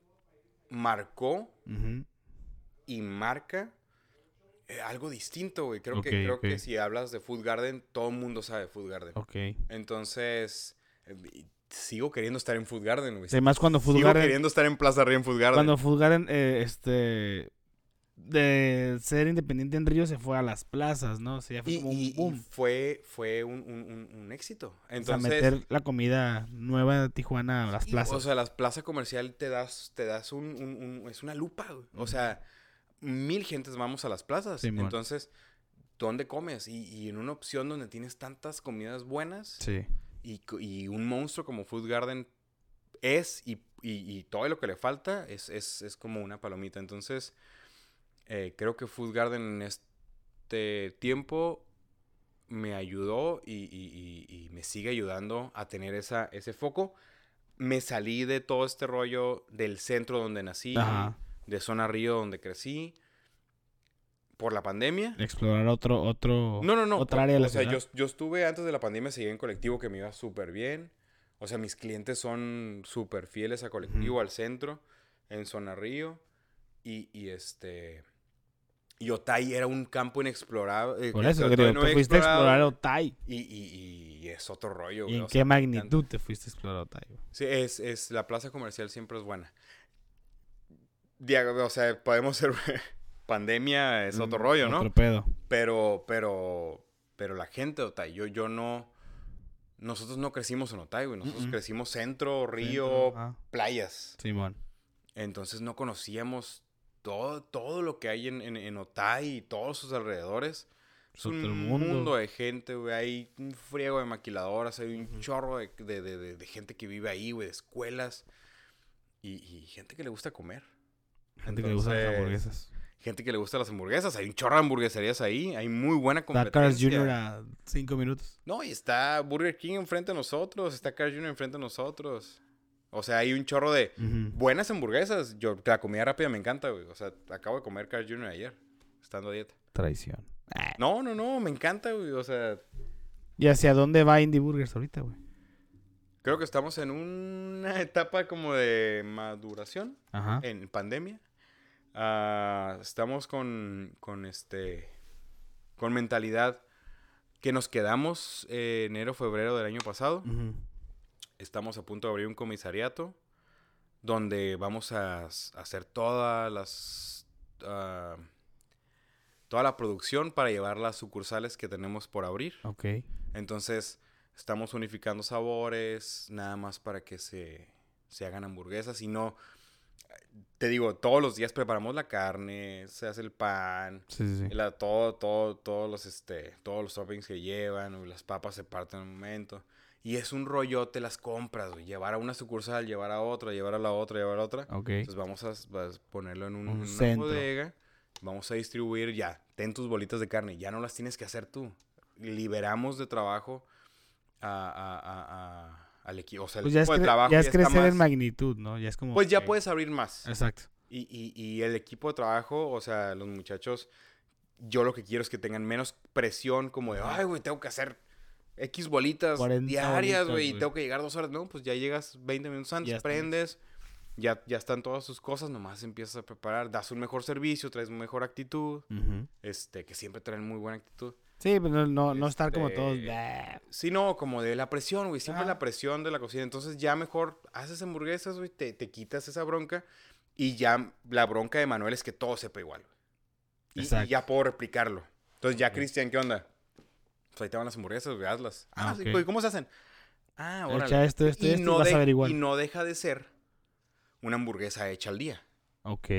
marcó y marca eh, algo distinto, güey. Creo, Ok, que, creo ok. que si hablas de Food Garden, todo el mundo sabe Food Garden. Ok. Entonces, eh, sigo queriendo estar en Food Garden, güey. Además, cuando Food Sigo Garden, queriendo estar en Plaza Río en Food Garden. cuando Food Garden, eh, este, de ser independiente en Río se fue a las plazas, ¿no? O sea, ya fue y, como un y- y boom. fue, fue un, un- un- éxito. o sea, Entonces, meter la comida nueva de Tijuana a las plazas. O sea, las plazas comercial te das, te das un, un- un- es una lupa, güey. O sea, mil gentes vamos a las plazas. Entonces, ¿dónde comes? Y, y en una opción donde tienes tantas comidas buenas sí. y, un monstruo como Food Garden es y, y- y todo lo que le falta es, es- es como una palomita. Entonces, eh, creo que Food Garden en este tiempo me ayudó y me sigue ayudando a tener esa, ese foco. Me salí de todo este rollo del centro donde nací, Ajá. De Zona Río donde crecí, por la pandemia. Explorar otro, otro, No, no, no. otra área de la o sea, yo, yo estuve antes de la pandemia, seguía en colectivo que me iba súper bien. O sea, mis clientes son súper fieles a colectivo, al centro, en Zona Río. Y, y este. Y Otay era un campo inexplorado. eh, Por eso, creo, no te fuiste a explorar Otay. Y, y- y es otro rollo, ¿Y en qué magnitud te fuiste a explorar Otay? Sí, es, es, la plaza comercial siempre es buena. O sea, podemos ser... pandemia es otro Mm, rollo, ¿no? Otro pedo. Pero, pero, pero la gente de Otay, yo, yo no, nosotros no crecimos en Otay, güey. Nosotros Mm-mm. crecimos centro, río, Centro, ajá. playas. Simón. Entonces no conocíamos todo, todo lo que hay en, en, en Otay y todos sus alrededores. Es un otro mundo. mundo. de gente, güey. Hay un friego de maquiladoras, hay un chorro de, de- de- de- de gente que vive ahí, güey, de escuelas. Y, y gente que le gusta comer. Gente que le gustan las hamburguesas. Gente que le gusta las hamburguesas. Hay un chorro de hamburgueserías ahí. Hay muy buena Está Carl's competencia. Jr. a cinco minutos. No, y está Burger King enfrente de nosotros. Está Carl Jr. enfrente de nosotros. O sea, hay un chorro de buenas hamburguesas. Yo, la comida rápida me encanta, güey. O sea, acabo de comer Carl Jr. ayer. Estando a dieta. Traición. Ah. No, no, no. Me encanta, güey. O sea, ¿Y hacia dónde va Indie Burgers ahorita, güey? creo que estamos en una etapa como de maduración. Ajá. en pandemia. Ah, estamos con, con este con mentalidad que nos quedamos eh, enero, febrero del año pasado. Estamos a punto de abrir un comisariato donde vamos a, hacer todas las ah, toda la producción para llevar las sucursales que tenemos por abrir. Ok. Entonces, estamos unificando sabores, nada más para que se, se hagan hamburguesas y no... Te digo, todos los días preparamos la carne, se hace el pan, Sí, sí, sí. la, todo, todo, todos los, este, todos los toppings que llevan, las papas se parten en un momento. Y es un rollote las compras, güey, Llevar a una sucursal, llevar a otra, llevar a la otra, llevar a otra. Ok. Entonces vamos a, a ponerlo en, un, Un una bodega. Vamos a distribuir ya. Ten tus bolitas de carne. Ya no las tienes que hacer tú. Liberamos de trabajo a, a- a- a- al equipo. O sea, el Pues ya equipo de cre- trabajo ya es está crecer en más- magnitud, ¿no? Ya es como... Pues ya puedes abrir más. Exacto. Y, y- y el equipo de trabajo, o sea, los muchachos, yo lo que quiero es que tengan menos presión como de, ay, güey, tengo que hacer X bolitas 40 diarias, güey, y tengo que llegar dos horas. No, pues ya llegas 20 minutos antes, Ya prendes, ya, ya están todas sus cosas, nomás empiezas a preparar, das un mejor servicio, traes una mejor actitud, este, que siempre traen muy buena actitud. Sí, pero no, no, no estar como Este, todos... "Bah". Sí, no, como de la presión, güey. Siempre Ajá. la presión de la cocina. Entonces ya mejor haces hamburguesas, güey, te, te quitas esa bronca. Y ya la bronca de Manuel es que todo sepa igual. Y- Y, ya puedo replicarlo. Entonces ya, Ok. Cristian, ¿qué onda? Pues ahí te van las hamburguesas, güey, hazlas. Ah, Ah, sí, ok. güey, ¿cómo se hacen? Ah, órale. Echa esto, esto, y, esto, no vas a ver igual. y no deja de ser una hamburguesa hecha al día. Ok.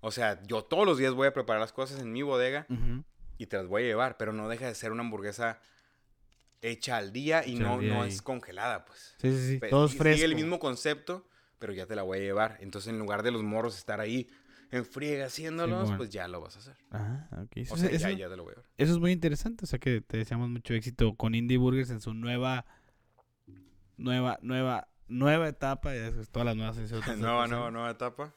O sea, yo todos los días voy a preparar las cosas en mi bodega Ujú. Y te las voy a llevar, pero no deja de ser una hamburguesa hecha al día y Hecha no, día no y- es congelada, pues. Sí, sí, sí. Pe- Todo es sigue el mismo concepto, pero ya te la voy a llevar. Entonces, en lugar de los morros estar ahí en friega haciéndolos, Simón. pues ya lo vas a hacer. Ah, ok. Eso, O es- sea, eso- ya, ya te lo voy a llevar. eso es muy interesante. O sea, que te deseamos mucho éxito con Indie Burgers en su nueva... Nueva, nueva, nueva etapa. Ya sabes, todas las nuevas otras nueva, nueva, nueva etapa.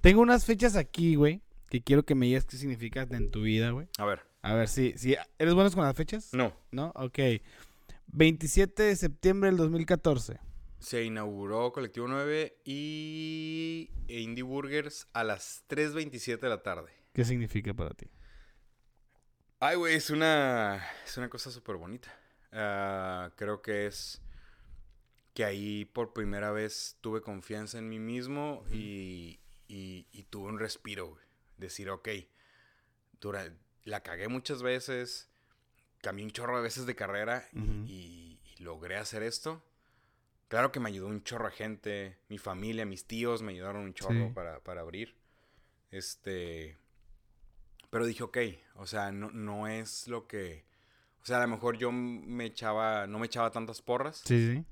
Tengo unas fechas aquí, güey, que quiero que me digas qué significan en tu vida, güey. A ver, A ver, sí, sí. ¿Eres bueno con las fechas? No. ¿No? Ok. 27 de septiembre del 2014. Se inauguró Colectivo 9 y Indie Burgers a las 3.27 de la tarde. ¿Qué significa para ti? Ay, güey, es una, es una cosa súper bonita. Ah, creo que es que ahí por primera vez tuve confianza en mí mismo y, y, y tuve un respiro, güey. Decir, ok, dura, la cagué muchas veces, cambié un chorro de veces de carrera y- Ujú. y, y logré hacer esto. Claro que me ayudó un chorro de gente, mi familia, mis tíos me ayudaron un chorro Sí. para, para abrir. Este. Pero dije, ok, o sea, no, no es lo que. O sea, a lo mejor yo me echaba, no me echaba tantas porras. Sí, sí.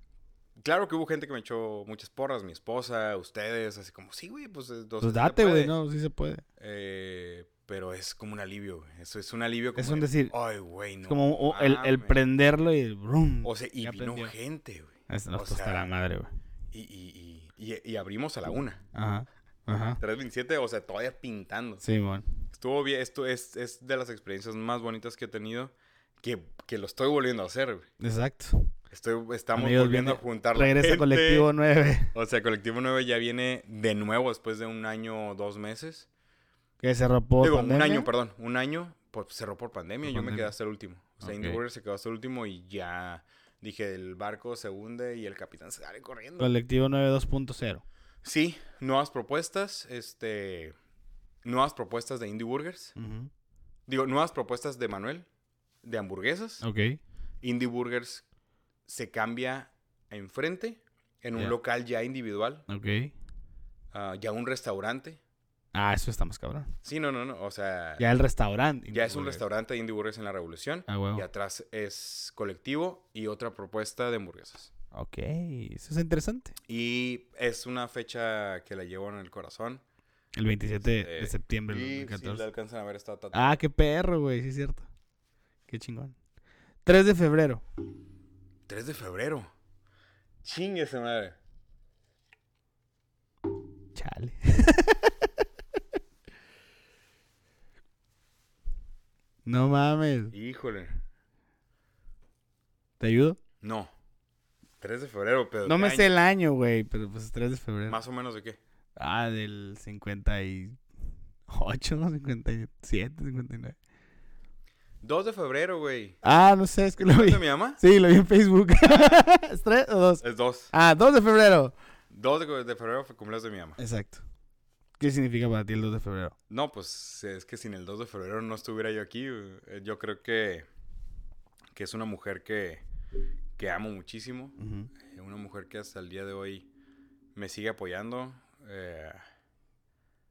Claro que hubo gente que me echó muchas porras, mi esposa, ustedes, así como, sí, güey, pues, dos Pues date, güey, no, sí se puede. Eh, pero es como un alivio, güey. Eso es un alivio como. Es un de, decir, Ay, güey, no. Es como el, el mames". prenderlo y el brum. O sea, y vino prendió. gente, güey. Es, no, o sea, la madre, güey. Y, y, y, y, y abrimos a la una. Ajá. Ajá. 327, o sea, todavía pintando. Sí, bueno. Estuvo bien, esto es, es de las experiencias más bonitas que he tenido. Que, que lo estoy volviendo a hacer, güey. Exacto. Estoy, estamos Amigos, volviendo viene- a juntar la Regresa gente. Colectivo 9. O sea, Colectivo 9 ya viene de nuevo después de un año o dos meses. Que cerró por Digo, un año, perdón. Un año pues, cerró por pandemia. Por yo me quedé hasta el último. O sea, Indie. Burger se quedó hasta el último y ya dije, el barco se hunde y el capitán se sale corriendo. Colectivo 9 2.0. Sí, nuevas propuestas. Este. Nuevas propuestas de Indie Burgers. Digo, nuevas propuestas de Manuel. De hamburguesas. Ok. Indie Burgers se cambia enfrente. En un local ya individual. Ok. ah, ya un restaurante. Ah, eso está más cabrón. Sí, no, no, no. O sea. Ya el restaurante. Ya es un restaurante de Indie Burgers en la Revolución. Ah, huevo. Y atrás es colectivo y otra propuesta de hamburguesas. Ok. Eso es interesante. Y es una fecha que la llevo en el corazón. El 27 de Este, septiembre del y si 2014. la alcanzan a ver, tatuada. Ah, qué perro, güey. Sí, es cierto. Qué chingón. 3 de febrero. 3 de febrero. Chingue madre. Chale. no mames. Híjole. ¿Te ayudo? No. 3 de febrero, pero. No ¿qué me año? sé el año, güey, pero pues 3 de febrero. Más o menos de qué. Ah, del 58, 57, 59. 2 de febrero, güey. Ah, no sé, es que lo vi. ¿Es de mi mamá? Sí, lo vi en Facebook. ¿Es 3 o 2? Es 2. Ah, 2 de febrero. 2 de, de febrero fue cumpleaños de mi mamá. Exacto. ¿Qué significa para ti el 2 de febrero? No, pues es que sin el 2 de febrero no estuviera yo aquí. Eh, Yo creo que, que es una mujer que, que amo muchísimo. Eh, Una mujer que hasta el día de hoy me sigue apoyando. Eh,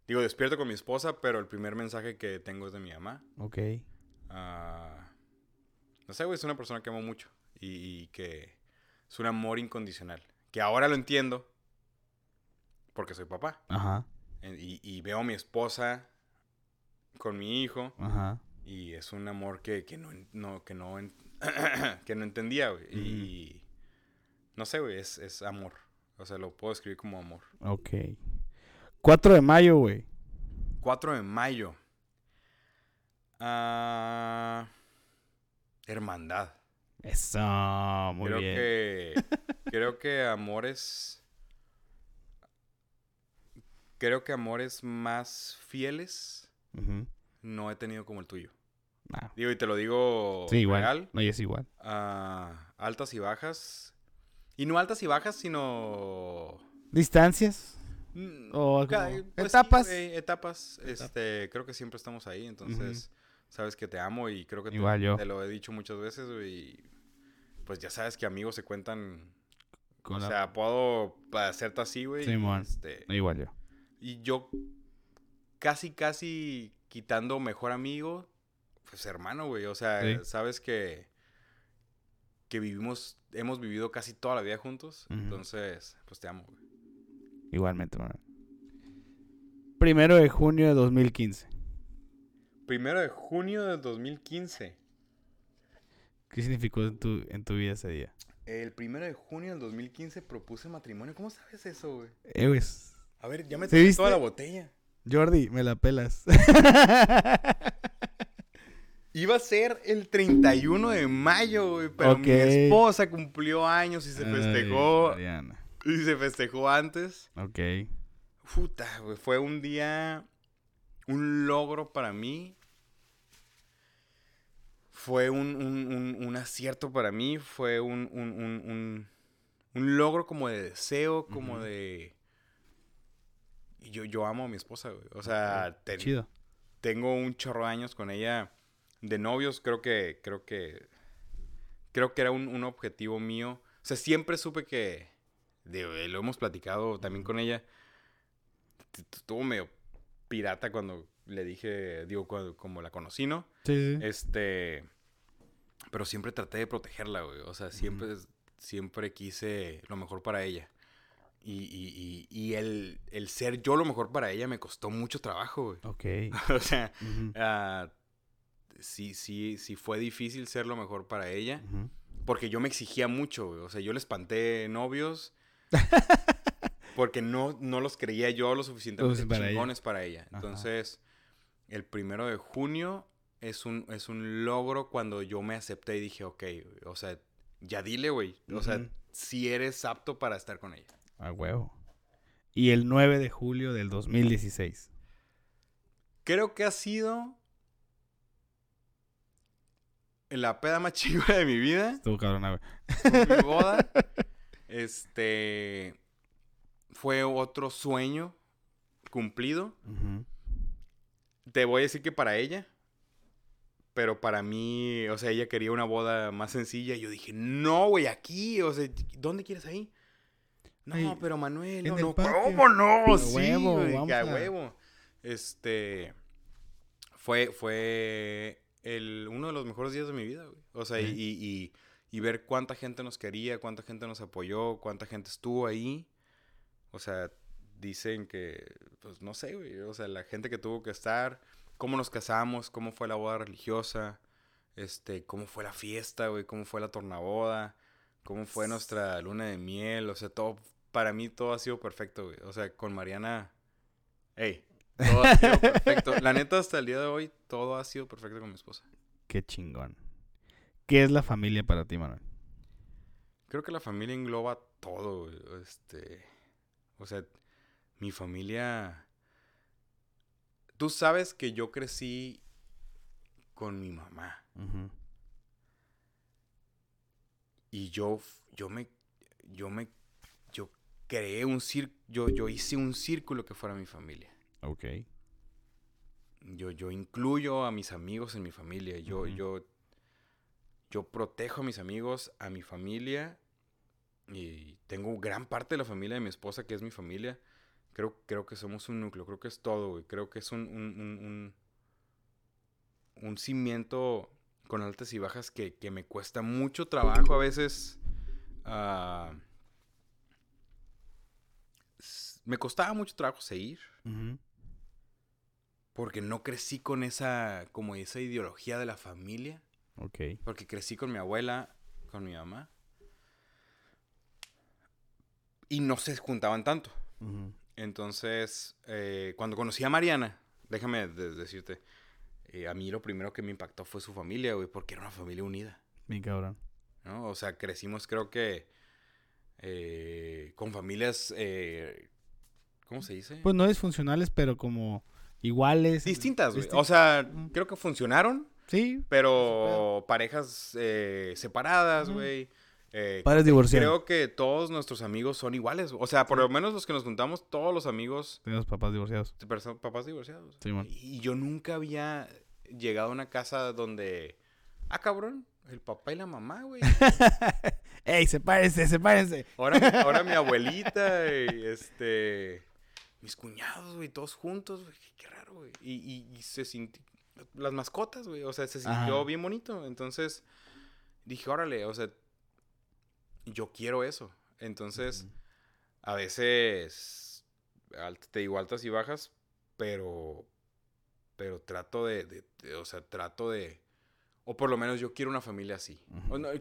digo, despierto con mi esposa, pero el primer mensaje que tengo es de mi mamá. Ok. Ah, no sé, güey, es una persona que amo mucho y, y que es un amor incondicional. Que ahora lo entiendo porque soy papá. Ajá. Y, y veo a mi esposa con mi hijo Ajá. y es un amor que, que no, que no, que no entendía, güey. Y no sé, güey, es, es amor. O sea, lo puedo escribir como amor. Ok. 4 de mayo, güey. 4 de mayo. Ah, hermandad. Eso, muy creo bien. que creo que amores creo que amores más fieles no he tenido como el tuyo. Ah, Digo, y te lo digo sí, igual. real. No, y es igual. ah, altas y bajas. Y no altas y bajas, sino... ¿Distancias? mm, O pues etapas. sí, etapas. Este, creo que siempre estamos ahí, entonces... Sabes que te amo y creo que te, Igual yo. te lo he dicho muchas veces, y Pues ya sabes que amigos se cuentan o sea, puedo hacerte así, güey. Simón. este, igual yo. Y yo casi, casi quitando mejor amigo, pues hermano, güey. O sea, Sí. sabes que, que vivimos, hemos vivido casi toda la vida juntos. Entonces, pues te amo, güey. Igualmente, man. Primero de junio de 2015. Primero de junio de 2015. ¿Qué significó en tu, en tu vida ese día? El primero de junio del 2015 propuse matrimonio. ¿Cómo sabes eso, güey? Eh, pues, A ver, ya me ¿Sí tomé viste? toda la botella. Jordi, me la pelas. Iba a ser el 31 de mayo, güey, pero mi esposa cumplió años y se festejó. y se festejó antes. Ok. Puta, güey, fue un día, un logro para mí. Fue un, un, un, acierto para mí, fue un, un, logro como de deseo, como de... Yo, yo amo a mi esposa, güey. O sea, Chido. tengo un chorro de años con ella de novios, creo que, creo que, creo que era un, objetivo mío. O sea, siempre supe que, lo hemos platicado también con ella, estuvo medio pirata cuando le dije, digo, como la conocí, ¿no? Sí, sí. Este, pero siempre traté de protegerla, güey. O sea, siempre, siempre quise lo mejor para ella. Y, y, y, el, el, ser yo lo mejor para ella me costó mucho trabajo, güey. Ok. o sea, sí, sí, sí fue difícil ser lo mejor para ella. Porque yo me exigía mucho, O sea, yo le espanté novios. porque no, no los creía yo lo suficientemente para chingones para ella. Entonces, el primero de junio es un, es un logro cuando yo me acepté y dije, ok, o sea, ya dile, güey. O sea, si eres apto para estar con ella. A huevo. Y el 9 de julio del 2016. Creo que ha sido la peda más chiva de mi vida. Estuvo cabrón, güey. Mi boda. Este. Fue otro sueño cumplido. Te voy a decir que para ella. Pero para mí, o sea, ella quería una boda más sencilla. Y yo dije, no, güey, aquí. O sea, ¿dónde quieres ahí? No, pero Manuel, no, no, ¿cómo no? sí, huevo, a... huevo. Este. Fue, fue el, uno de los mejores días de mi vida, güey. O sea, y, y, y, ver cuánta gente nos quería, cuánta gente nos apoyó, cuánta gente estuvo ahí. O sea, dicen que, pues no sé, güey. O sea, la gente que tuvo que estar, cómo nos casamos, cómo fue la boda religiosa, este, cómo fue la fiesta, güey, cómo fue la tornaboda, cómo fue nuestra luna de miel. O sea, todo, para mí todo ha sido perfecto, güey. O sea, con Mariana, hey, todo ha sido perfecto. La neta, hasta el día de hoy, todo ha sido perfecto con mi esposa. Qué chingón. ¿Qué es la familia para ti, Manuel? Creo que la familia engloba todo, Este. O sea, mi familia. Tú sabes que yo crecí con mi mamá. Y yo, yo me, yo me, creé un círculo, yo, yo hice un círculo que fuera mi familia. Ok. Yo, yo incluyo a mis amigos en mi familia. Yo, yo, yo protejo a mis amigos, a mi familia. Y tengo gran parte de la familia de mi esposa que es mi familia. Creo, creo que somos un núcleo, creo que es todo, Creo que es un, un, un, cimiento con altas y bajas que, me cuesta mucho trabajo a veces. Ah, me costaba mucho trabajo seguir porque no crecí con esa, como esa ideología de la familia. Ok. Porque crecí con mi abuela, con mi mamá. Y no se juntaban tanto. Entonces, eh, cuando conocí a Mariana, déjame decirte, eh, a mí lo primero que me impactó fue su familia, güey, porque era una familia unida. Mi cabrón. ¿No? O sea, crecimos creo que eh, con familias, ¿cómo se dice? Pues no disfuncionales, pero como iguales. Distintas, güey. O sea, creo que funcionaron. Sí. Pero parejas eh, separadas, güey. Eh, Padres divorciados. Creo que todos nuestros amigos son iguales. O sea, por lo menos los que nos juntamos, todos los amigos. Tenemos papás divorciados. Papás divorciados. Sí, y yo nunca había llegado a una casa donde. Ah, cabrón. El papá y la mamá, güey. ¡Ey, sepárense, sepárense! Ahora, ahora mi abuelita, y este mis cuñados, güey, todos juntos, güey, qué, raro, güey. Y, y, se sintió, las mascotas, güey, o sea, se sintió bien bonito. Entonces, dije, órale, o sea, yo quiero eso. Entonces, a veces, te digo altas y bajas, pero, pero trato de, o sea, trato de, o por lo menos yo quiero una familia así.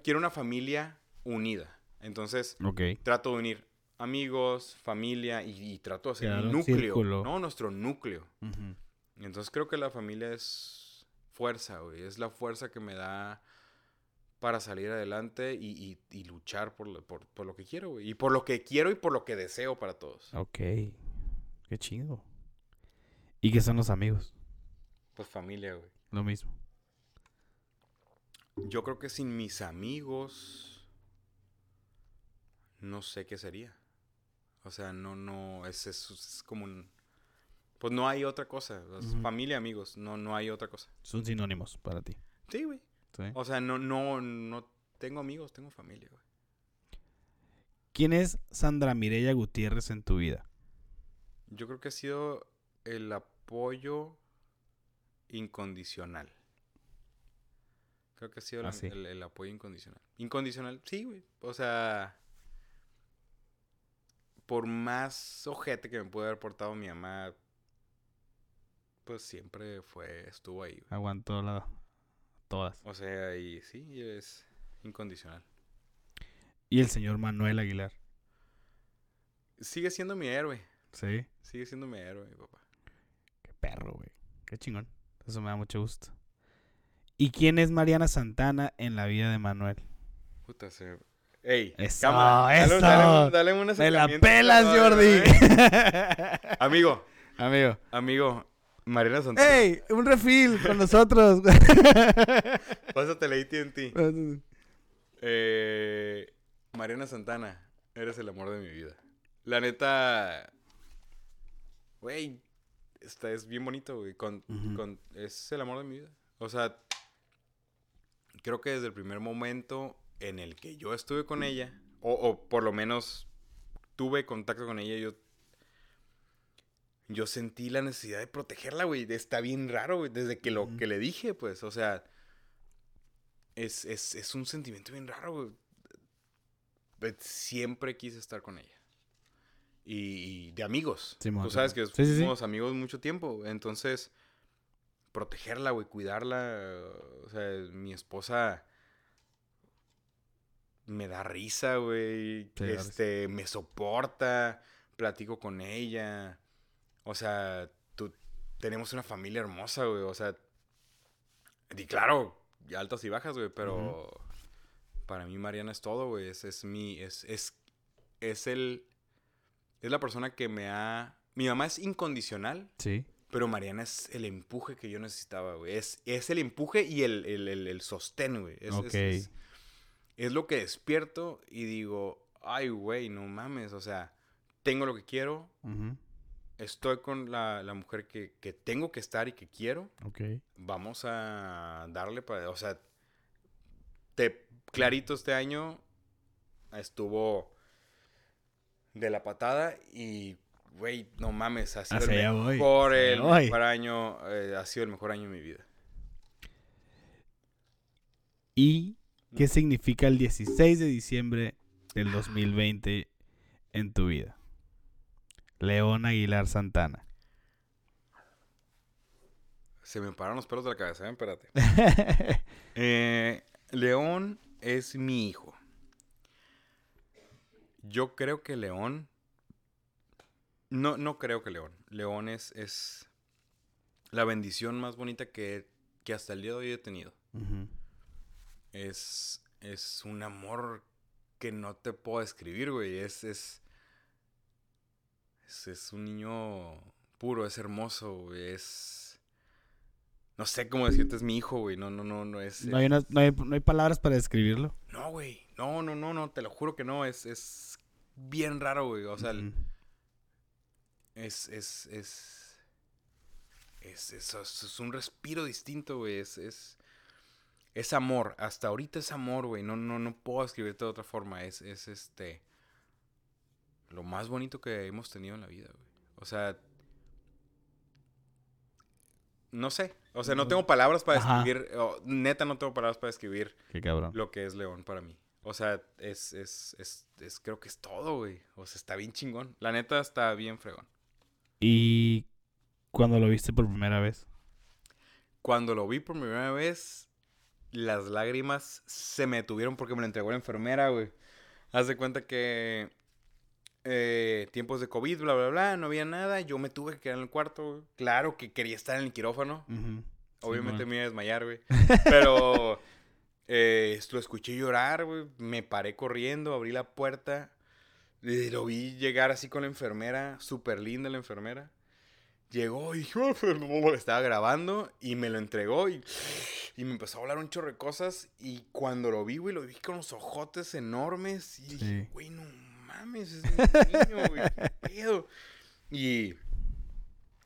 quiero una familia unida. Entonces, trato de unir amigos, familia y, trato de hacer un núcleo. No, nuestro núcleo. Entonces creo que la familia es fuerza, güey. Es la fuerza que me da para salir adelante y, y- y luchar por lo, por, por lo que quiero, güey. Y por lo que quiero y por lo que deseo para todos. Ok. Qué chido. ¿Y qué son los amigos? Pues familia, güey. Lo mismo. Yo creo que sin mis amigos no sé qué sería. O sea, no, no, es, es, es como un... Pues no hay otra cosa. Familia, amigos, no, no hay otra cosa. Son sinónimos para ti. Sí, güey. ¿sí? O sea, no, no, no tengo amigos, tengo familia, güey. ¿Quién es Sandra Mireya Gutiérrez en tu vida? Yo creo que ha sido el apoyo incondicional. Creo que ha sido el, Ah, sí. el- el apoyo incondicional. Incondicional, sí, güey. O sea, por más ojete que me puede haber portado mi mamá, pues siempre fue, estuvo ahí. güey. Aguantó la... todas. O sea, y sí, es incondicional. Y el señor Manuel Aguilar. Sigue siendo mi héroe. Sí. Sigue siendo mi héroe, mi papá. Qué perro, güey. Qué chingón. Eso me da mucho gusto. ¿Y quién es Mariana Santana en la vida de Manuel? Puta, se... Ey, Eso, cámara, dale- eso. Dale, dale ¡Me la pelas, Jordi! ¿eh? Amigo, Amigo. amigo, Mariana Santana. ¡Ey! Un refil con nosotros. Pásate la AT&T. Eh, Mariana Santana, eres el amor de mi vida. La neta, güey, esta es bien bonito, güey. Con, con- es el amor de mi vida. O sea, creo que desde el primer momento en el que yo estuve con ella, o, o por lo menos tuve contacto con ella, yo, yo sentí la necesidad de protegerla, güey. Está bien raro, güey, desde que lo que le dije, pues, o sea, es, es, es un sentimiento bien raro, güey. Siempre quise estar con ella. Y, y de amigos. Simón, Tú sabes que. Sí, sí, sí. fuimos amigos mucho tiempo. Entonces, protegerla, güey, cuidarla. O sea, mi esposa me da risa, güey. Sí, este, me soporta. Platico con ella. O sea, tú, tenemos una familia hermosa, güey. O sea, y claro, altas y bajas, güey, pero para mí Mariana es todo, güey. Es, es mi, es, es, es el, es la persona que me ha... Mi mamá es incondicional, Sí. pero Mariana es el empuje que yo necesitaba, güey. Es, es el empuje y el, el, el, el sostén, güey. Es, es- es lo que despierto y digo, ay, güey, no mames, o sea, tengo lo que quiero, estoy con la, la mujer que, que tengo que estar y que quiero, Ok. vamos a darle para, o sea, te, clarito este año estuvo de la patada y, güey, no mames, ha sido Hacia el mejor año, eh, ha sido el mejor año de mi vida. ¿Y qué significa el 16 de diciembre del 2020 en tu vida? León Aguilar Santana. Se me pararon los pelos de la cabeza, ¿eh? espérate. Eh, León es mi hijo. Yo creo que León. No, no creo que León. León es, es la bendición más bonita que, que hasta el día de hoy he tenido. Ujú. Es, es un amor que no te puedo describir, güey. Es, es, es, es un niño puro, es hermoso, güey. Es. No sé cómo decirte, es mi hijo, güey. No, no, no, no es. No, hay una- no hay- no hay palabras para describirlo. No, güey. No, no, no, no. Te lo juro que no. Es, es bien raro, güey. O sea, es, es, es, es, es- es un respiro distinto, güey. Es, es, es amor. Hasta ahorita es amor, güey. No, no, no puedo escribirte de otra forma. Es, es este, lo más bonito que hemos tenido en la vida, güey. O sea, no sé. O sea, no tengo palabras para describir. neta, no tengo palabras para describir Qué cabrón. lo que es León para mí. O sea, es, es, es, es- creo que es todo, güey. O sea, está bien chingón. La neta está bien fregón. ¿Y cuando lo viste por primera vez? Cuando lo vi por primera vez, las lágrimas se me detuvieron porque me lo entregó la enfermera, güey. Haz de cuenta que eh, tiempos de COVID, bla, bla, bla, no había nada. Yo me tuve que quedar en el cuarto, güey. Claro que quería estar en el quirófano. Obviamente me iba a desmayar, güey. Pero eh, lo escuché llorar, güey. Me paré corriendo, abrí la puerta. lo vi llegar así con la enfermera, súper linda la enfermera. Llegó y dijo, estaba grabando y me lo entregó y, y me empezó a hablar un chorro de cosas. Y cuando lo vi, güey, lo vi con los ojotes enormes. Y dije, Sí. güey, no mames, es un niño, güey, qué pedo. Y,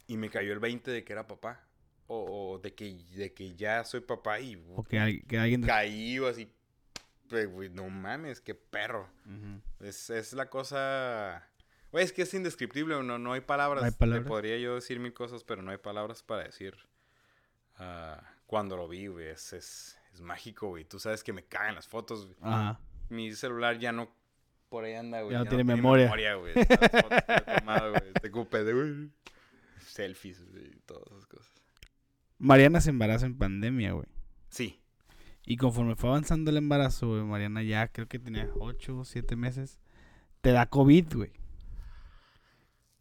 y me cayó el 20 de que era papá. O, o de, que, de que ya soy papá y O que, al- que alguien... caí así. Pues, güey, no mames, qué perro. Es, es la cosa. Güey, es que es indescriptible, no, no hay palabras. Hay podría yo decir mil cosas, pero no hay palabras para decir. ah, cuando lo vi, güey, es, es, es mágico, güey. Tú sabes que me cagan las fotos. güey. Ajá. Mi celular ya no. Por ahí anda, güey. Ya no tiene memoria. güey. Todas las fotos que he tomado, güey. Te ocupé de, güey. Selfies, güey, y todas esas cosas. Mariana se embaraza en pandemia, güey. Sí. Y conforme fue avanzando el embarazo, güey, Mariana ya creo que tenía 8 o 7 meses. Te da COVID, güey.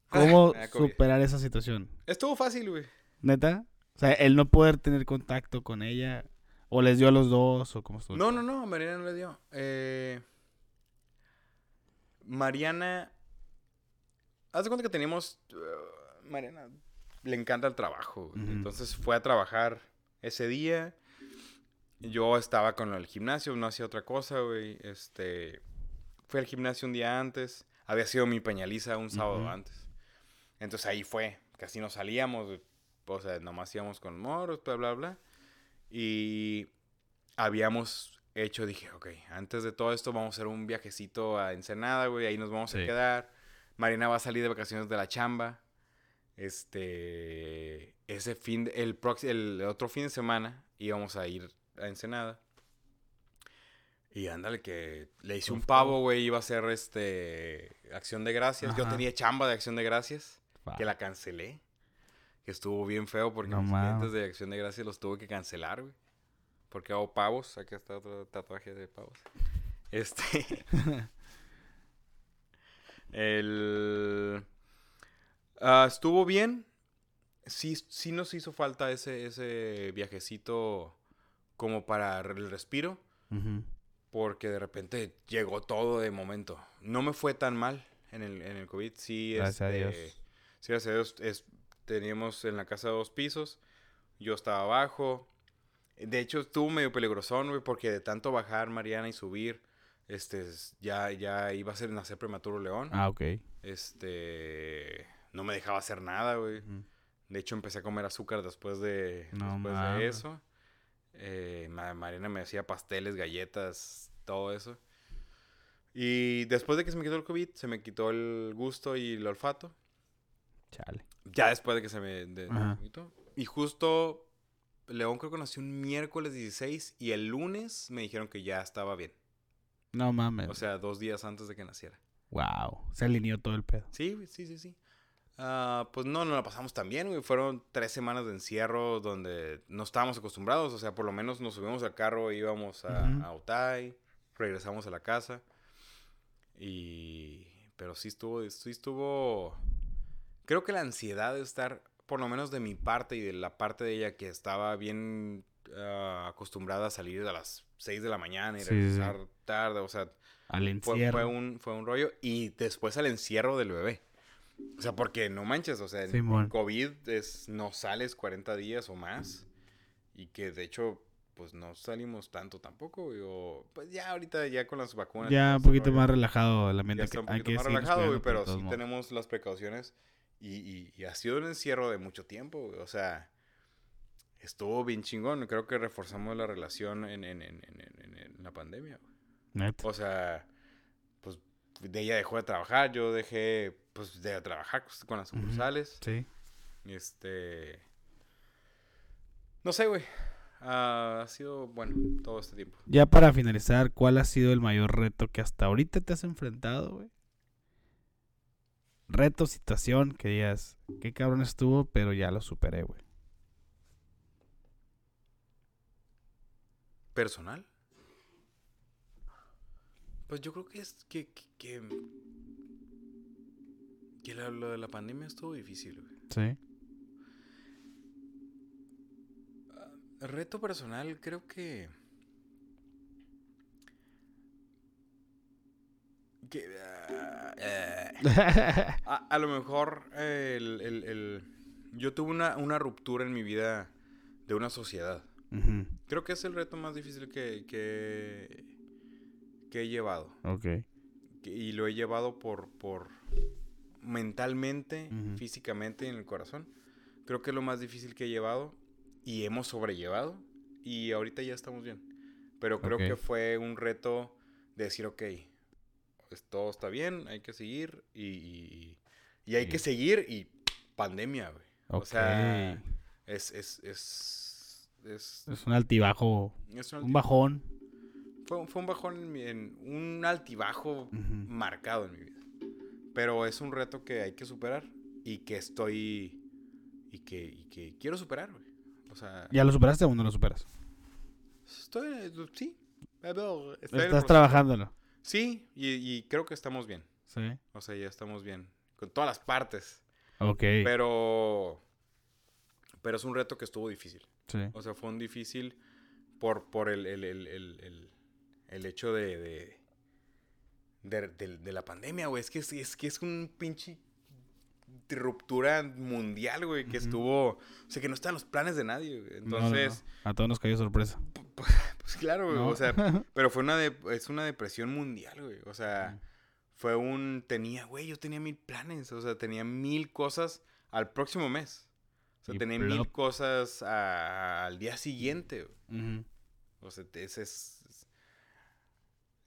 ¿Cómo superar esa situación? Estuvo fácil, güey. ¿Neta? O sea, el no poder tener contacto con ella. O les dio a los dos, o cómo estuvo. No, no, no, Mariana no le dio. Eh, Mariana. Haz de cuenta que teníamos. uh, Mariana le encanta el trabajo. güey. Ujú. Entonces fue a trabajar ese día. Yo estaba con el gimnasio, no hacía otra cosa, güey. Este. Fui al gimnasio un día antes. Había sido mi peñaliza un sábado antes. Entonces ahí fue. Casi no salíamos. O sea, nomás íbamos con moros, bla, bla, bla. Y habíamos hecho, dije, ok, antes de todo esto vamos a hacer un viajecito a Ensenada, güey, ahí nos vamos a Sí. quedar. Marina va a salir de vacaciones de la chamba. Este, ese fin, de- el, prox- el otro fin de semana íbamos a ir a Ensenada. Y ándale, que le hice un pavo, güey, iba a ser este, acción de gracias. Yo Ajá. tenía chamba de acción de gracias, Que la cancelé. Que estuvo bien feo porque No mis clientes de acción de gracias los tuve que cancelar, güey. Porque hago pavos. Aquí está otro tatuaje de pavos. Este. el. ah, estuvo bien. Sí, sí nos hizo falta ese, ese viajecito como para el respiro. Porque de repente llegó todo de momento. No me fue tan mal en el, en el COVID. Sí, Gracias a este, Dios. Sí, gracias a Dios. es- teníamos en la casa dos pisos. Yo estaba abajo. De hecho, estuvo medio peligrosón, güey, porque de tanto bajar Mariana y subir, este, ya, ya iba a ser nacer prematuro León. Ah, ok. Este, no me dejaba hacer nada, güey. De hecho, empecé a comer azúcar después de, No después de eso. Eh, Ma- Mariana me hacía pasteles, galletas, todo eso. Y después de que se me quitó el COVID, se me quitó el gusto y el olfato. Chale. Ya después de que se me, de-. Y justo León creo que nació un miércoles 16 y el lunes me dijeron que ya estaba bien. No mames. O sea, dos días antes de que naciera. wow. Se alineó todo el pedo. Sí, sí, sí, sí. Ah, pues no, no la pasamos tan bien, güey. Fueron tres semanas de encierro donde no estábamos acostumbrados. O sea, por lo menos nos subimos al carro, íbamos a, Ujú. a Otay, regresamos a la casa. Y... Pero sí estuvo, sí estuvo... Creo que la ansiedad de estar, por lo menos de mi parte y de la parte de ella que estaba bien ah, acostumbrada a salir a las 6 de la mañana y Sí, sí, sí. regresar tarde. O sea, Al fue, encierro. fue un, fue un rollo. Y después al encierro del bebé. O sea, porque no manches, o sea, COVID es, no sales 40 días o más. Y que de hecho, pues no salimos tanto tampoco. güey, o, pues ya ahorita, ya con las vacunas. Ya un poquito más relajado el ambiente. Ya está que un hay poquito que más relajado, güey, pero sí modos. tenemos las precauciones. Y, y- y ha sido un encierro de mucho tiempo, güey, O sea, estuvo bien chingón. Creo que reforzamos la relación en, en- en- en- en- en la pandemia, güey. Neta. O sea, pues de ella dejó de trabajar, yo dejé pues de trabajar con las sucursales. Sí. Este no sé, güey. Ah, ha sido bueno todo este tiempo. Ya para finalizar, ¿cuál ha sido el mayor reto que hasta ahorita te has enfrentado, güey? Reto, situación, que digas, qué cabrón estuvo, pero ya lo superé, güey. Personal. Pues yo creo que es que que, que, que la- lo de la pandemia estuvo difícil, güey. Sí. reto personal, creo que. Que ah, eh, a, a lo mejor el, el- el- yo tuve una, una ruptura en mi vida de una sociedad. Creo que es el reto más difícil que, que, que he llevado. Ok. Que- Y lo he llevado por, por mentalmente, Ujú. físicamente y en el corazón. Creo que es lo más difícil que he llevado y hemos sobrellevado y ahorita ya estamos bien. Pero creo que fue un reto de decir, ok, pues, todo está bien, hay que seguir y, y, y hay Sí. que seguir y pandemia, güey. O sea, es, es, es, es, es un altibajo, es un un bajón. fue, fue un bajón, en, mi- en- un altibajo marcado en mi vida. Pero es un reto que hay que superar y que estoy. y que, y que quiero superar, güey. O sea, ¿Ya lo superaste o no lo superas? estoy. sí. Estoy Estás trabajándolo. Sí, y, y creo que estamos bien. Sí. O sea, ya estamos bien. Con todas las partes. Ok. Pero. Pero es un reto que estuvo difícil. sí. O sea, fue un difícil por, por el, el, el, el, el- hecho de, de, de, de- de la pandemia, güey. Es que es, es que es un pinche ruptura mundial, güey, que estuvo... O sea, que no está en los planes de nadie, güey. No, no, no. Entonces, A todos nos cayó sorpresa. Pues claro, güey. ¿no? O sea, pero fue una... de- es una depresión mundial, güey. O sea, fue un... Tenía, güey, yo tenía mil planes. O sea, tenía mil cosas al próximo mes. O sea, Y tenía plop. mil cosas a- al día siguiente, güey. O sea, ese es,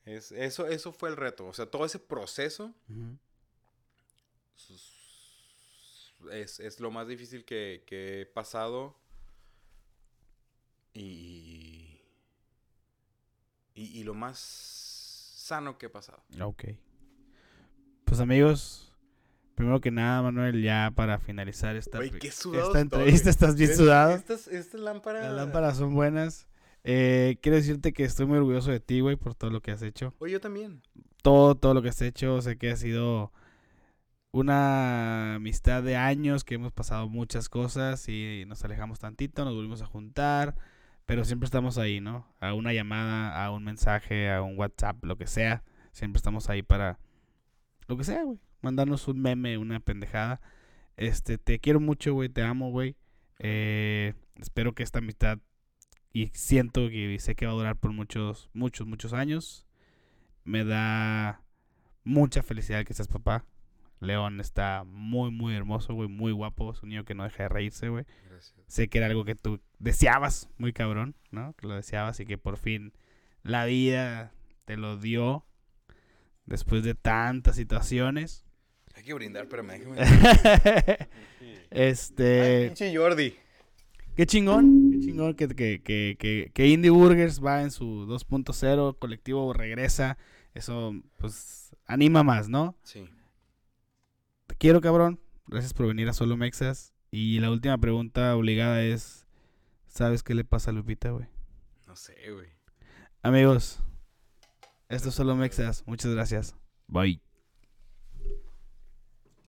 es- eso, eso fue el reto. O sea, todo ese proceso es, es lo más difícil que, que he pasado. Y, y, y lo más sano que he pasado. Ok. Pues amigos, primero que nada, Manuel, ya para finalizar esta, qué entrevista, estás bien sudado. Estas, estas lámparas... Las lámparas son buenas. Eh, quiero decirte que estoy muy orgulloso de ti, güey, por todo lo que has hecho. Oye, yo también. Todo, todo lo que has hecho. Sé que ha sido una amistad de años, que hemos pasado muchas cosas y nos alejamos tantito, nos volvimos a juntar, pero siempre estamos ahí, ¿no? A una llamada, a un mensaje, a un WhatsApp, lo que sea. Siempre estamos ahí para lo que sea, güey. Mandarnos un meme, una pendejada. Este, te quiero mucho, güey, te amo, güey. Eh, espero que esta amistad y siento que sé que va a durar por muchos, muchos, muchos años. Me da mucha felicidad que seas papá. León está muy, muy hermoso, güey, muy guapo. Es un niño que no deja de reírse, güey. Gracias. Sé que era algo que tú deseabas, muy cabrón, ¿no? Que lo deseabas y que por fin la vida te lo dio después de tantas situaciones. Hay que brindar, pero me déjame... este. pinche Jordi. Qué chingón, qué chingón que, que, que, que, que Indie Burgers va en su 2.0, colectivo regresa. Eso, pues, anima más, ¿no? Sí. Te quiero, cabrón. Gracias por venir a Solo Mexas. Y la última pregunta obligada es: ¿Sabes qué le pasa a Lupita, güey? No sé, güey. Amigos, esto es Solo Mexas. Muchas gracias. Bye.